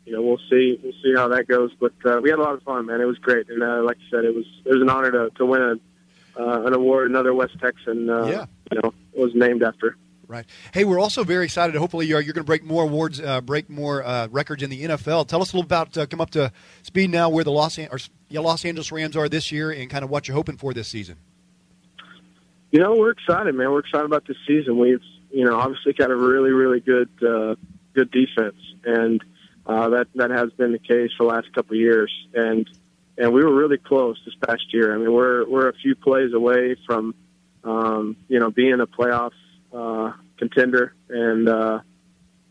S11: you know we'll see we'll see how that goes. But uh, we had a lot of fun, man. It was great, and uh, like I said, it was it was an honor to to win a, uh, an award, another West Texan. Uh,
S1: yeah.
S11: You know, was named after.
S1: Right. Hey, we're also very excited. Hopefully, you're, you're going to break more awards, uh, break more uh, records in the NFL. Tell us a little about uh, come up to speed now where the Los, An- or, yeah, Los Angeles Rams are this year and kind of what you're hoping for this season.
S11: You know, we're excited, man. We're excited about this season. We've, you know, obviously got a really, really good, uh, good defense, and uh, that that has been the case for the last couple of years. And and we were really close this past year. I mean, we're we're a few plays away from, um, you know, being a playoff uh, contender, and uh,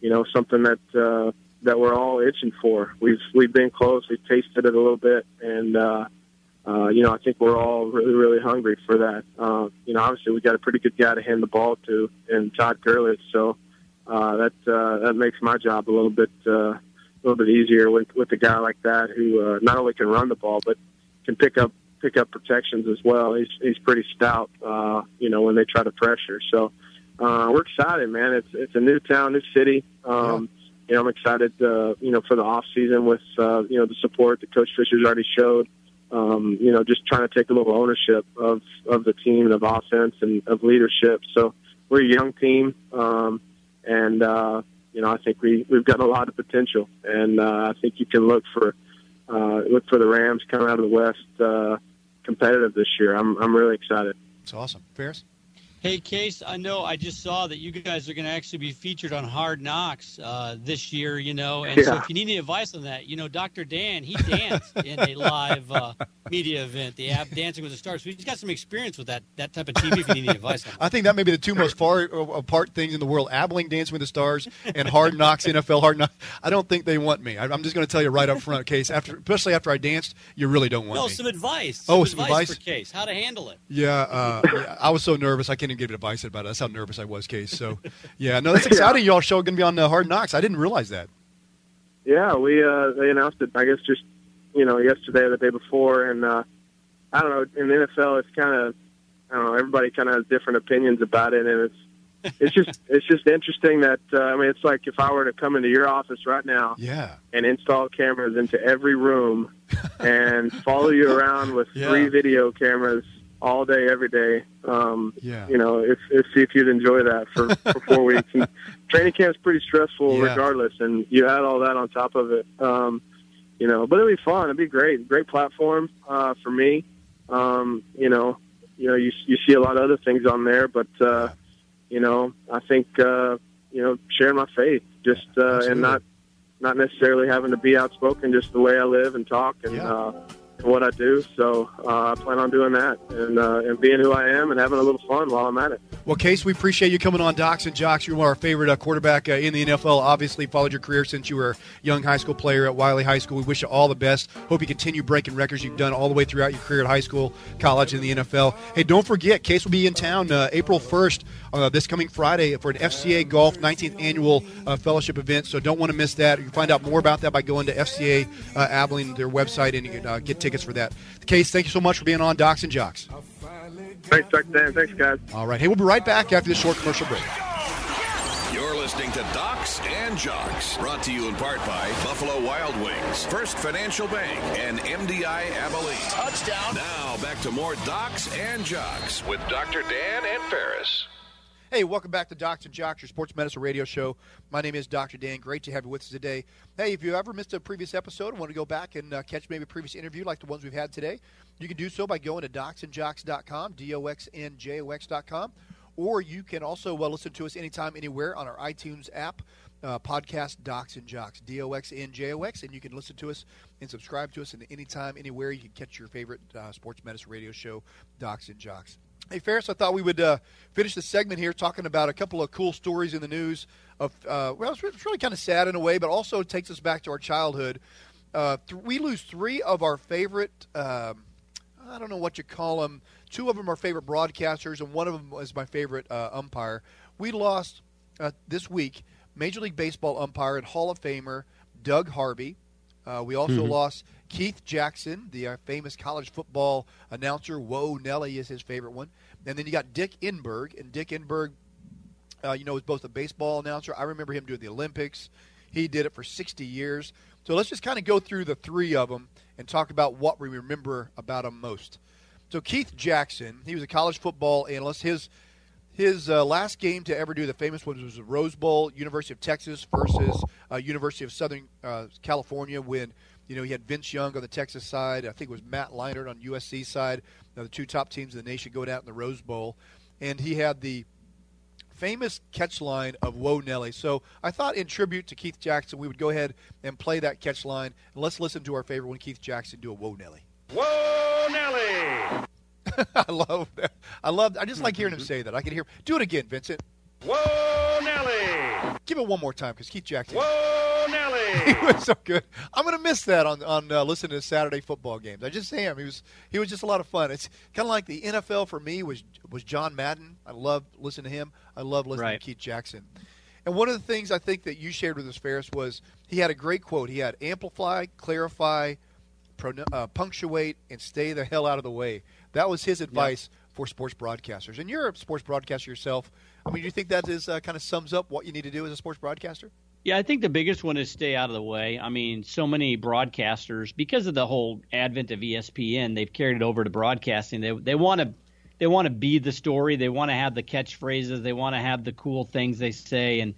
S11: you know, something that uh, that we're all itching for. We've we've been close. We've tasted it a little bit, and uh, uh, you know, I think we're all really really hungry for that. Uh, you know, obviously we got a pretty good guy to hand the ball to, in Todd Gurley, so uh, that uh, that makes my job a little bit. Uh, a little bit easier with with a guy like that who uh, not only can run the ball but can pick up pick up protections as well. He's he's pretty stout, uh, you know, when they try to pressure. So uh, we're excited, man. It's it's a new town, new city. Um, yeah. You know, I'm excited, uh, you know, for the off season with uh, you know the support that Coach Fisher's already showed. Um, you know, just trying to take a little ownership of of the team and of offense and of leadership. So we're a young team, um, and uh, you know, I think we we've got a lot of potential, and uh, I think you can look for uh, look for the Rams coming out of the West uh, competitive this year. I'm I'm really excited.
S1: It's awesome, Ferris.
S2: Hey, Case, I know I just saw that you guys are going to actually be featured on Hard Knocks uh, this year, you know. And yeah. so if you need any advice on that, you know, Dr. Dan, he danced in a live uh, media event, the app Dancing with the Stars. So he's got some experience with that that type of TV if you need any advice on that.
S1: I think that may be the two most far apart things in the world Abilene Dancing with the Stars and Hard Knocks, NFL Hard Knocks. I don't think they want me. I'm just going to tell you right up front, Case, after, especially after I danced, you really don't want
S2: no,
S1: me.
S2: some advice.
S1: Oh,
S2: some,
S1: some advice,
S2: advice for Case, how to handle it.
S1: Yeah, uh, I was so nervous. I can't give it advice about it. That's how nervous I was, Case. So, yeah, no, that's exciting. Y'all show going to be on uh, Hard Knocks. I didn't realize that.
S11: Yeah, we uh, they announced it. I guess just you know yesterday or the day before, and uh, I don't know. In the NFL, it's kind of I don't know. Everybody kind of has different opinions about it, and it's it's just it's just interesting that uh, I mean, it's like if I were to come into your office right now,
S1: yeah,
S11: and install cameras into every room, and follow you around with yeah. three video cameras all day, every day. Um,
S1: yeah.
S11: You know, if, if see if you'd enjoy that for, for four weeks. And training camp's pretty stressful, yeah. regardless, and you add all that on top of it. Um, you know, but it'd be fun. It'd be great. Great platform uh, for me. Um, you know, you know, you you see a lot of other things on there, but uh, you know, I think uh, you know, sharing my faith, just uh, and not not necessarily having to be outspoken, just the way I live and talk and.
S1: Yeah.
S11: Uh, what I do. So uh, I plan on doing that and uh, and being who I am and having a little fun while I'm at it.
S1: Well, Case, we appreciate you coming on Docs and Jocks. You're one of our favorite uh, quarterback uh, in the NFL. Obviously, followed your career since you were a young high school player at Wylie High School. We wish you all the best. Hope you continue breaking records you've done all the way throughout your career at high school, college, and the NFL. Hey, don't forget, Case will be in town uh, April 1st, uh, this coming Friday, for an FCA Golf 19th Annual Fellowship event. So don't want to miss that. You can find out more about that by going to FCA Abilene, their website, and you can get tickets for that. Case, thank you so much for being on Docs and Jocks.
S11: Thanks, Dr. Dan. Thanks, guys.
S1: All right. Hey, we'll be right back after this short commercial break.
S8: You're listening to Docs and Jocks, brought to you in part by Buffalo Wild Wings, First Financial Bank, and MDI Abilene.
S4: Touchdown.
S8: Now back to more Docs and Jocks
S4: with Dr. Dan and Ferris.
S1: Hey, welcome back to Docs and Jocks, your sports medicine radio show. My name is Dr. Dan. Great to have you with us today. Hey, if you ever missed a previous episode and want to go back and uh, catch maybe a previous interview like the ones we've had today, you can do so by going to docsandjocks.com, D-O-X-N-J-O-X.com, or you can also uh, listen to us anytime, anywhere on our iTunes app, uh, podcast Docs and Jocks, D-O-X-N-J-O-X, and you can listen to us and subscribe to us and anytime, anywhere. You can catch your favorite uh, sports medicine radio show, Docs and Jocks. Hey, Ferris, I thought we would uh, finish the segment here talking about a couple of cool stories in the news. Of uh, well, it's, really kind of sad in a way, but also takes us back to our childhood. Uh, th- we lose three of our favorite. Um, I don't know what you call them. Two of them are favorite broadcasters, and one of them is my favorite uh, umpire. We lost uh, this week Major League Baseball umpire and Hall of Famer Doug Harvey. Uh, we also
S2: Mhm.
S1: lost Keith Jackson, the uh, famous college football announcer. Whoa, Nelly is his favorite one. And then you got Dick Enberg, and Dick Enberg, uh, you know, is both a baseball announcer. I remember him doing the Olympics. He did it for 60 years. So let's just kind of go through the three of them and talk about what we remember about them most. So Keith Jackson, he was a college football analyst. His His uh, last game to ever do the famous one was the Rose Bowl, University of Texas versus uh, University of Southern uh, California. When you know he had Vince Young on the Texas side, I think it was Matt Leinart on USC side. Now, the two top teams in the nation going out in the Rose Bowl, and he had the famous catch line of Whoa Nelly. So I thought in tribute to Keith Jackson, we would go ahead and play that catch line. And let's listen to our favorite one, Keith Jackson, do a Whoa Nelly.
S4: Whoa Nelly!
S1: I love that. I love. I just like hearing him say that. I can hear. Do it again, Vincent.
S4: Whoa Nelly!
S1: Give it one more time, because Keith Jackson.
S4: Whoa Nelly!
S1: he was so good. I'm gonna miss that on on uh, listening to Saturday football games. I just am. He was he was just a lot of fun. It's kind of like the NFL for me was was John Madden. I love listening to him. I love listening
S2: right.
S1: to Keith Jackson. And one of the things I think that you shared with us, Ferris, was he had a great quote. He had amplify, clarify, uh, punctuate, and stay the hell out of the way. That was his advice for sports broadcasters. And you're a sports broadcaster yourself. I mean, do you think that is uh, kind of sums up what you need to do as a sports broadcaster?
S2: Yeah, I think the biggest one is stay out of the way. I mean, so many broadcasters, because of the whole advent of ESPN, they've carried it over to broadcasting. They they want to they want to be the story. They want to have the catchphrases. They want to have the cool things they say, and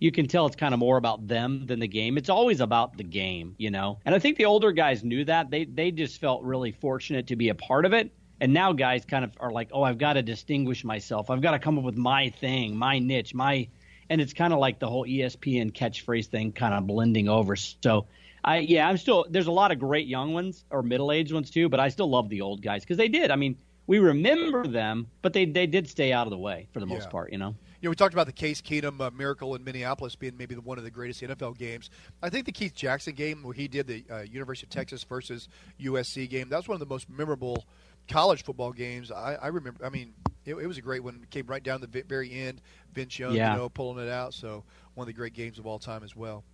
S2: you can tell it's kind of more about them than the game. It's always about the game, you know. And I think the older guys knew that. They they just felt really fortunate to be a part of it. And now guys kind of are like, oh, I've got to distinguish myself. I've got to come up with my thing, my niche, my. And it's kind of like the whole ESPN catchphrase thing kind of blending over. So. I yeah, I'm still there's a lot of great young ones or middle aged ones too, but I still love the old guys because they did. I mean, we remember them, but they they did stay out of the way for the most
S1: yeah.
S2: part, you know.
S1: You know, we talked about the Case Keenum uh, miracle in Minneapolis being maybe the, one of the greatest NFL games. I think the Keith Jackson game where he did the uh, University of Texas versus USC game that was one of the most memorable college football games. I, I remember. I mean, it, it, was a great one. It came right down the very end. Vince Young,
S2: yeah.
S1: you know, pulling it out. So one of the great games of all time as well.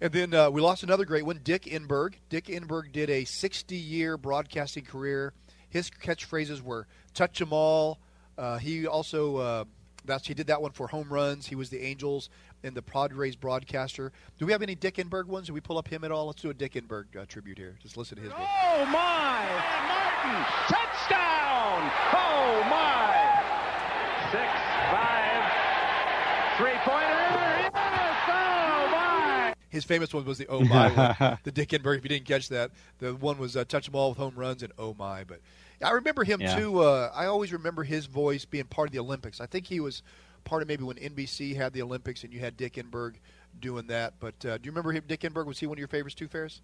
S1: And then uh, we lost another great one, Dick Enberg. Dick Enberg did a 60-year broadcasting career. His catchphrases were "touch 'em all." Uh, he also uh, that's he did that one for home runs. He was the Angels and the Padres broadcaster. Do we have any Dick Enberg ones? Do we pull up him at all? Let's do a Dick Enberg uh, tribute here. Just listen to his.
S4: Oh my! Martin touchdown! Oh my! Six five three pointer. Yes! Oh my!
S1: His famous one was the oh my, one, the Dick Enberg. If you didn't catch that, the one was uh, touch them all with home runs and oh my. But I remember him
S2: Yeah.
S1: too. Uh, I always remember his voice being part of the Olympics. I think he was part of maybe when NBC had the Olympics and you had Dick Enberg doing that. But uh, do you remember him, Dick Enberg? Was he one of your favorites too, Ferris?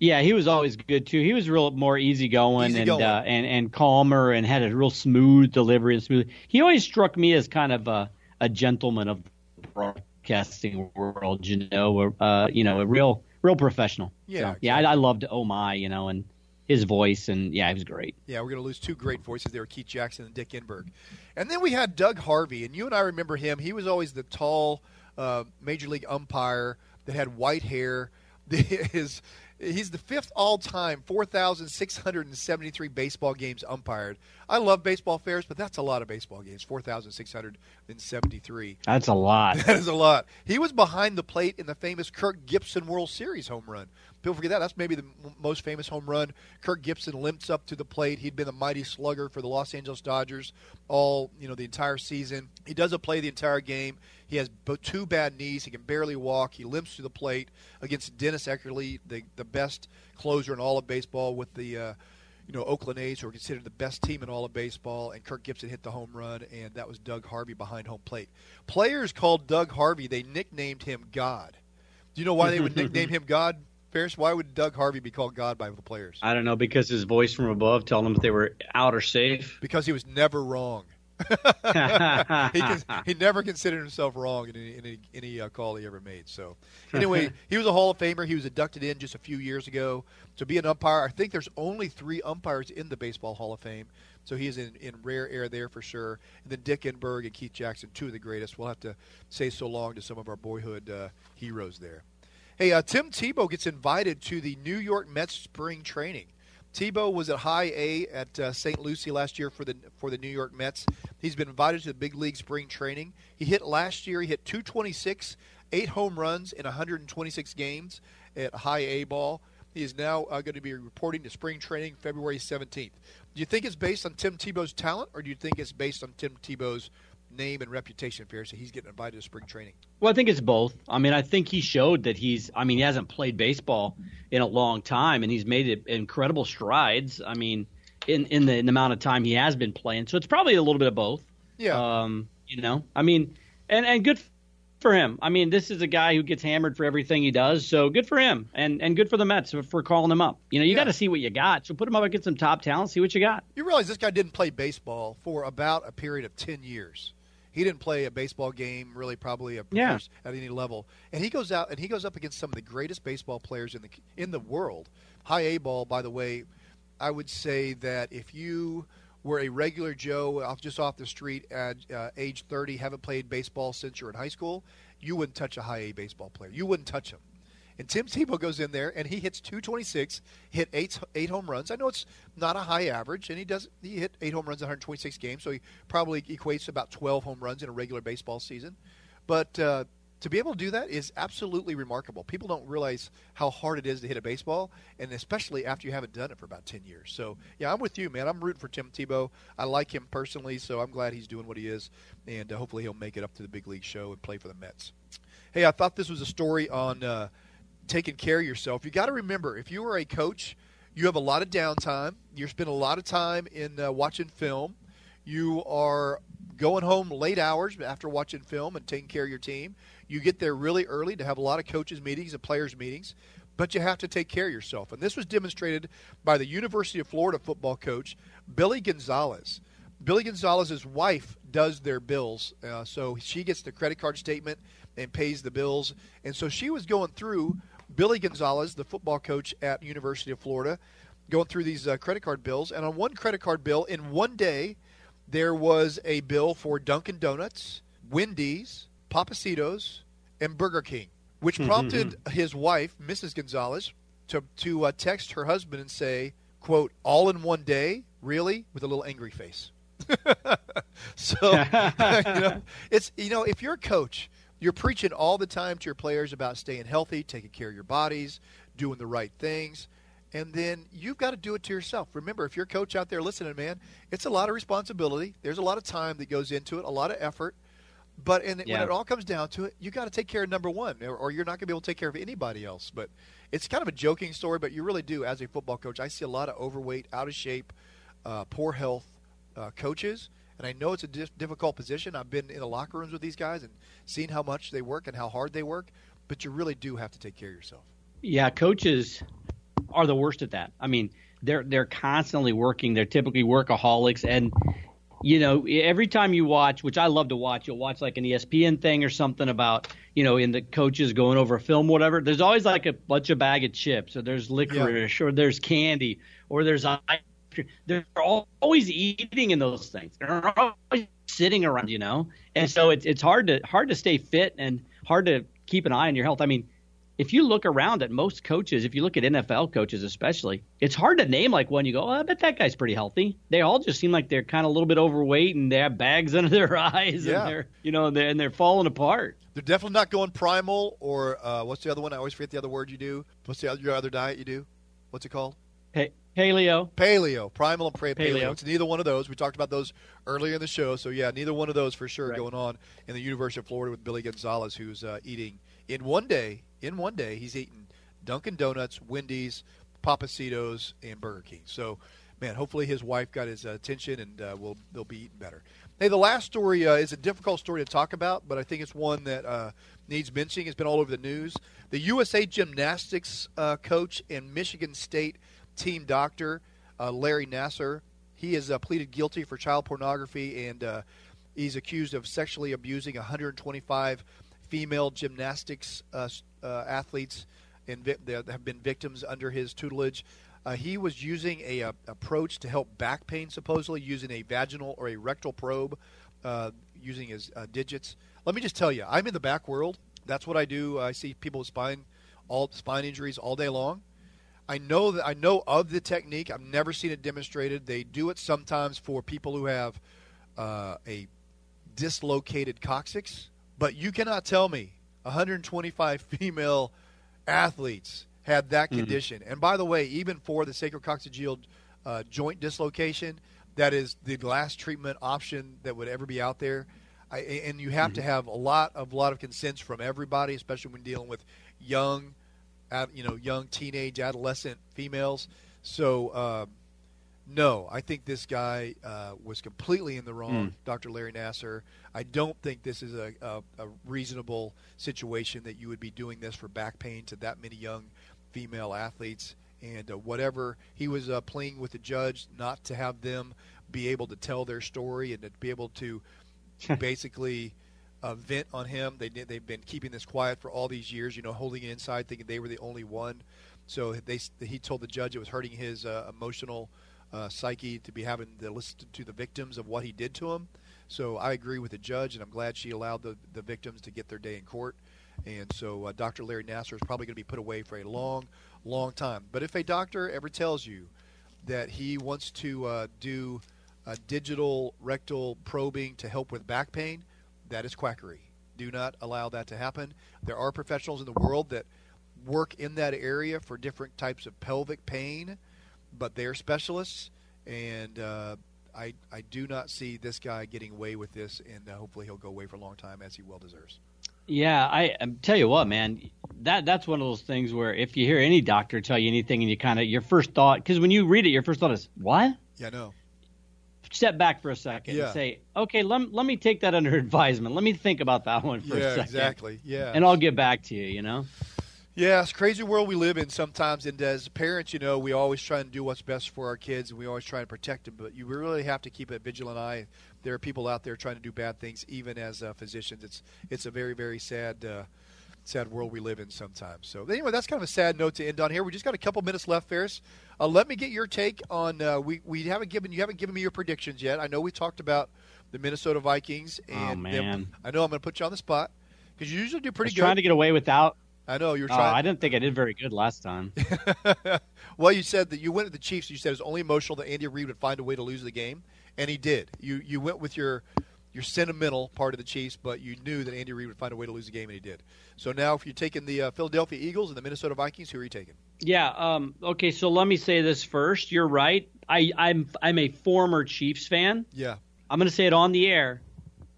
S2: Yeah, he was always good too. He was real more easygoing,
S1: Easygoing.
S2: and uh, and and calmer, and had a real smooth delivery and smooth. He always struck me as kind of a, a gentleman of the broadcasting world. You know, uh, you know, a real real professional.
S1: Yeah,
S2: So, yeah. I, I loved Oh My, you know, and his voice, and yeah, he was great.
S1: Yeah, we're going to lose two great voices there, Keith Jackson and Dick Enberg. And then we had Doug Harvey, and you and I remember him. He was always the tall uh, major league umpire that had white hair. His, he's the fifth all-time 4,673 baseball games umpired. I love baseball Ferris, but that's a lot of baseball games, 4,673.
S2: That's a lot.
S1: That is a lot. He was behind the plate in the famous Kirk Gibson World Series home run. People forget that. That's maybe the m- most famous home run. Kirk Gibson limps up to the plate. He'd been the mighty slugger for the Los Angeles Dodgers all you know the entire season. He doesn't play the entire game. He has two bad knees. He can barely walk. He limps to the plate against Dennis Eckersley, the the best closer in all of baseball with the. Uh, you know, Oakland A's, who are considered the best team in all of baseball, and Kirk Gibson hit the home run, and that was Doug Harvey behind home plate. Players called Doug Harvey, they nicknamed him God. Do you know why they would nickname him God, Ferris? Why would Doug Harvey be called God by the players?
S2: I don't know because his voice from above telling them if they were out or safe.
S1: Because he was never wrong. he, cons- he never considered himself wrong in any, in any, any uh, call he ever made. So, anyway, he was a Hall of Famer. He was inducted in just a few years ago to be an umpire. I think there's only three umpires in the Baseball Hall of Fame, so he is in, in rare air there for sure. And then Dick Enberg and Keith Jackson, two of the greatest. We'll have to say so long to some of our boyhood uh, heroes there. Hey, uh, Tim Tebow gets invited to the New York Mets spring training. Tebow was at High A at uh, St. Lucie last year for the for the New York Mets. He's been invited to the big league spring training. He hit last year. He hit 226, eight home runs in 126 games at High A ball. He is now uh, going to be reporting to spring training February 17th. Do you think it's based on Tim Tebow's talent, or do you think it's based on Tim Tebow's name and reputation, Pierce, that he's getting invited to spring training?
S2: Well, I think it's both. I mean, I think he showed that he's. I mean, he hasn't played baseball in a long time, and he's made incredible strides. I mean, in in the, in the amount of time he has been playing, so it's probably a little bit of both.
S1: Yeah.
S2: Um, you know, I mean, and and good for him. I mean, this is a guy who gets hammered for everything he does, so good for him, and and good for the Mets for calling him up. You know, you yeah. got to see what you got. So put him up against some top talent, see what you got.
S1: You realize this guy didn't play baseball for about a period of ten years. He didn't play a baseball game really, probably a
S2: yeah.
S1: at any level. And he goes out and he goes up against some of the greatest baseball players in the in the world. High A ball, by the way, I would say that if you were a regular Joe off just off the street at uh, age 30, haven't played baseball since you're in high school, you wouldn't touch a high A baseball player. You wouldn't touch him. And Tim Tebow goes in there and he hits 226, hit eight eight home runs. I know it's not a high average, and he does he hit eight home runs in 126 games, so he probably equates about 12 home runs in a regular baseball season. But uh, to be able to do that is absolutely remarkable. People don't realize how hard it is to hit a baseball, and especially after you haven't done it for about 10 years. So, yeah, I'm with you, man. I'm rooting for Tim Tebow. I like him personally, so I'm glad he's doing what he is, and uh, hopefully he'll make it up to the big league show and play for the Mets. Hey, I thought this was a story on uh, taking care of yourself. You got to remember, if you are a coach, you have a lot of downtime. You spend a lot of time in uh, watching film. You are going home late hours after watching film and taking care of your team. You get there really early to have a lot of coaches meetings and players meetings, but you have to take care of yourself. And this was demonstrated by the University of Florida football coach Billy Gonzales. Billy Gonzales's wife does their bills, uh, so she gets the credit card statement and pays the bills. And so she was going through Billy Gonzales, the football coach at University of Florida, going through these uh, credit card bills. And on one credit card bill, in one day, there was a bill for Dunkin' Donuts, Wendy's, Pappasito's, and Burger King, which prompted his wife, Mrs. Gonzales, to to uh, text her husband and say, "quote All in one day, really?" with a little angry face. so you know, it's you know if you're a coach, you're preaching all the time to your players about staying healthy, taking care of your bodies, doing the right things. And then you've got to do it to yourself. Remember, if you're a coach out there listening, man, it's a lot of responsibility. There's a lot of time that goes into it, a lot of effort. But in, yeah. when it all comes down to it, you got to take care of number one, or, or you're not going to be able to take care of anybody else. But it's kind of a joking story, but you really do. As a football coach, I see a lot of overweight, out of shape, uh, poor health uh, coaches, and I know it's a di- difficult position. I've been in the locker rooms with these guys and seen how much they work and how hard they work. But you really do have to take care of yourself.
S2: Yeah, coaches are the worst at that. I mean, they're they're constantly working. They're typically workaholics, and you know, every time you watch, which I love to watch, you'll watch like an ESPN thing or something about, you know, in the coaches going over a film, whatever. There's always like a bunch of bag of chips, or there's licorice, yeah. or there's candy, or there's ice. They're always eating in those things. They're always sitting around, you know, and so it's it's hard to hard to stay fit and hard to keep an eye on your health. I mean, if you look around at most coaches, if you look at NFL coaches especially, it's hard to name like one you go, oh, I bet that guy's pretty healthy. They all just seem like they're kind of a little bit overweight and they have bags under their eyes yeah. and they're you know they're, and they're falling apart.
S1: They're definitely not going primal or uh, what's the other one? I always forget the other word you do. What's the other, your other diet you do? What's it called?
S2: Hey, paleo.
S1: Paleo, primal and paleo.
S2: paleo.
S1: It's neither one of those. We talked about those earlier in the show. So yeah, neither one of those for sure
S2: right.
S1: going on in the University of Florida with Billy Gonzales, who's uh, eating in one day in one day, he's eating Dunkin' Donuts, Wendy's, Pappasito's, and Burger King. So, man, hopefully his wife got his attention and uh, will they'll be eating better. Hey, the last story uh, is a difficult story to talk about, but I think it's one that uh, needs mentioning. It's been all over the news. The USA Gymnastics uh, coach and Michigan State team doctor, uh, Larry Nassar, he has uh, pleaded guilty for child pornography and he's accused of sexually abusing 125 female gymnastics uh, uh, athletes and vi- that have been victims under his tutelage. Uh, he was using a, a, approach to help back pain, supposedly using a vaginal or a rectal probe, uh, using his uh, digits. Let me just tell you, I'm in the back world. That's what I do. I see people with spine, all spine injuries all day long. I know that I know of the technique. I've never seen it demonstrated. They do it sometimes for people who have uh, a dislocated coccyx but you cannot tell me 125 female athletes had that
S2: Mhm.
S1: condition. And by the way, even for the sacrococcygeal uh, joint dislocation, that is the last treatment option that would ever be out there. I, and you have to have a lot of lot of consents from everybody, especially when dealing with young, you know, young teenage adolescent females. So. Uh, no, I think this guy uh, was completely in the wrong,
S2: Mm.
S1: Dr. Larry Nassar. I don't think this is a, a, a reasonable situation that you would be doing this for back pain to that many young female athletes. And uh, whatever he was uh, playing with the judge, not to have them be able to tell their story and to be able to basically uh, vent on him. They they've been keeping this quiet for all these years, you know, holding it inside, thinking they were the only one. So they he told the judge it was hurting his uh, emotional uh, psyche to be having to listen to the victims of what he did to him. So I agree with the judge, and I'm glad she allowed the, the victims to get their day in court. And so uh, Dr. Larry Nassar is probably going to be put away for a long, long time. But if a doctor ever tells you that he wants to uh, do digital rectal probing to help with back pain, that is quackery. Do not allow that to happen. There are professionals in the world that work in that area for different types of pelvic pain, but they're specialists, and uh, I I do not see this guy getting away with this, and uh, hopefully he'll go away for a long time as he well deserves.
S2: Yeah, I, I tell you what, man, that that's one of those things where if you hear any doctor tell you anything, and you kind of your first thought, because when you read it, your first thought is what?
S1: Yeah, no.
S2: Step back for a second
S1: Yeah.
S2: and say, okay, let, let me take that under advisement. Let me think about that one for
S1: Yeah,
S2: a second.
S1: exactly. Yeah.
S2: and I'll get back to you. You know.
S1: Yeah, it's a crazy world we live in sometimes. And as parents, you know, we always try and do what's best for our kids, and we always try and protect them. But you really have to keep a vigilant eye. There are people out there trying to do bad things, even as uh, physicians. It's it's a very very sad uh, sad world we live in sometimes. So anyway, that's kind of a sad note to end on here. We just got a couple minutes left, Ferris. Uh, let me get your take on. Uh, we we haven't given you haven't given me your predictions yet. I know we talked about the Minnesota Vikings,
S2: Oh,
S1: and them-
S2: man.
S1: I know I'm going to put you on the spot because you usually do
S2: I
S1: pretty good.
S2: trying to get away without.
S1: I know you're
S2: Oh,
S1: trying.
S2: I didn't think I did very good last time.
S1: well, you said that you went with the Chiefs. You said it was only emotional that Andy Reid would find a way to lose the game, and he did. You you went with your your sentimental part of the Chiefs, but you knew that Andy Reid would find a way to lose the game, and he did. So now, if you're taking the uh, Philadelphia Eagles and the Minnesota Vikings, who are you taking?
S2: Yeah. Um, okay. So let me say this first. You're right. I, I'm I'm a former Chiefs fan.
S1: Yeah.
S2: I'm going to say it on the air.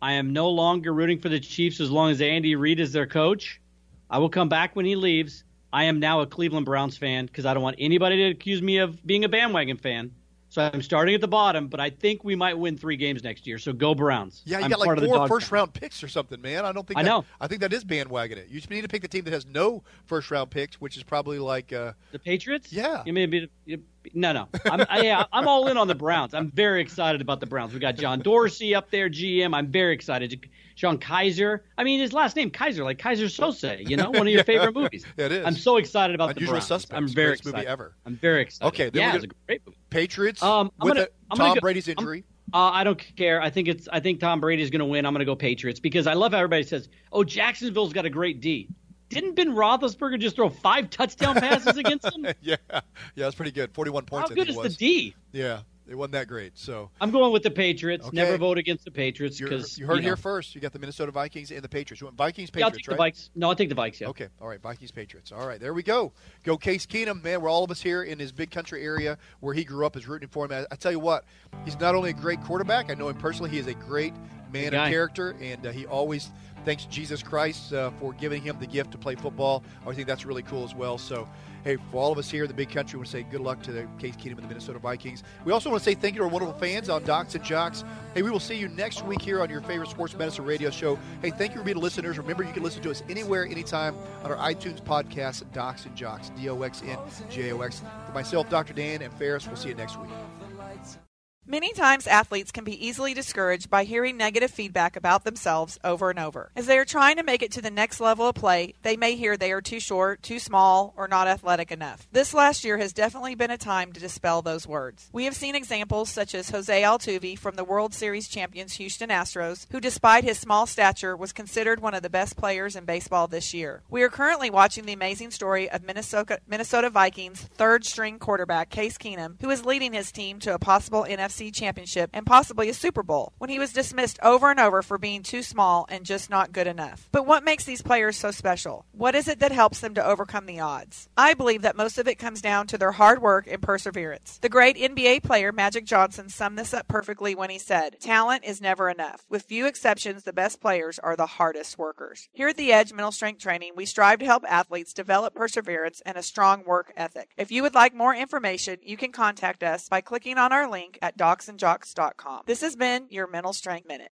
S2: I am no longer rooting for the Chiefs as long as Andy Reid is their coach. I will come back when he leaves. I am now a Cleveland Browns fan because I don't want anybody to accuse me of being a bandwagon fan. So I'm starting at the bottom, but I think we might win three games next year. So go Browns.
S1: Yeah, you
S2: I'm
S1: got like
S2: the
S1: four first round picks or something, man. I don't think
S2: I
S1: that,
S2: know.
S1: I think that is bandwagon it. You just need to pick the team that has no first round picks, which is probably like uh,
S2: the Patriots.
S1: Yeah.
S2: You mean you- no, no. I'm I, yeah, I'm all in on the Browns. I'm very excited about the Browns. We got John Dorsey up there, GM. I'm very excited. Sean Kizer. I mean, his last name Kizer, like Keyser Söze. You know, one of your
S1: Yeah,
S2: favorite movies.
S1: it is.
S2: I'm so excited about
S1: Unusual
S2: the Browns.
S1: Suspects,
S2: I'm very
S1: greatest
S2: excited.
S1: movie ever.
S2: I'm very excited.
S1: Okay,
S2: yeah, it's a great movie.
S1: Patriots
S2: Um, I'm
S1: with
S2: gonna-
S1: a- Tom
S2: go-
S1: Brady's injury.
S2: Uh, I don't care. I think it's. I think Tom Brady's going to win. I'm going to go Patriots because I love how everybody says, "Oh, Jacksonville's got a great D." Didn't Ben Roethlisberger just throw five touchdown passes against them?
S1: yeah, yeah, that's pretty good. Forty-one points.
S2: How good is the. D?
S1: Yeah, it wasn't that great. So
S2: I'm going with the Patriots.
S1: Okay.
S2: Never vote against the Patriots because
S1: you heard
S2: know.
S1: here first. You got the Minnesota Vikings and the Patriots. You went Vikings,
S2: Yeah, I'll take
S1: right?
S2: the Vikes. No, I'll take the Vikes. Yeah.
S1: Okay, all right, Vikings, Patriots. All right, there we go. Go Case Keenum, man. We're all of us here in his big country area where he grew up is rooting for him. I, I tell you what, he's not only a great quarterback. I know him personally. He is a great man of character, and uh, he always thanks Jesus Christ uh, for giving him the gift to play football. I think that's really cool as well. So. Hey, for all of us here in the big country, we want to say good luck to the Case Keenum and the Minnesota Vikings. We also want to say thank you to our wonderful fans on Docs and Jocks. Hey, we will see you next week here on your favorite sports medicine radio show. Hey, thank you for being listeners. Remember, you can listen to us anywhere, anytime on our iTunes podcast, Docs and Jocks, D O X N J O X. For myself, Dr. Dan, and Ferris, we'll see you next week.
S12: Many times, athletes can be easily discouraged by hearing negative feedback about themselves over and over. As they are trying to make it to the next level of play, they may hear they are too short, too small, or not athletic enough. This last year has definitely been a time to dispel those words. We have seen examples such as Jose Altuve from the World Series champions Houston Astros, who, despite his small stature, was considered one of the best players in baseball this year. We are currently watching the amazing story of Minnesota, Minnesota Vikings third string quarterback Case Keenum, who is leading his team to a possible NFL Championship and possibly a Super Bowl when he was dismissed over and over for being too small and just not good enough. But what makes these players so special? What is it that helps them to overcome the odds? I believe that most of it comes down to their hard work and perseverance. The great NBA player Magic Johnson summed this up perfectly when he said, Talent is never enough. With few exceptions, the best players are the hardest workers. Here at the Edge Mental Strength Training, we strive to help athletes develop perseverance and a strong work ethic. If you would like more information, you can contact us by clicking on our link at docsandjocks.com. This has been your Mental Strength Minute.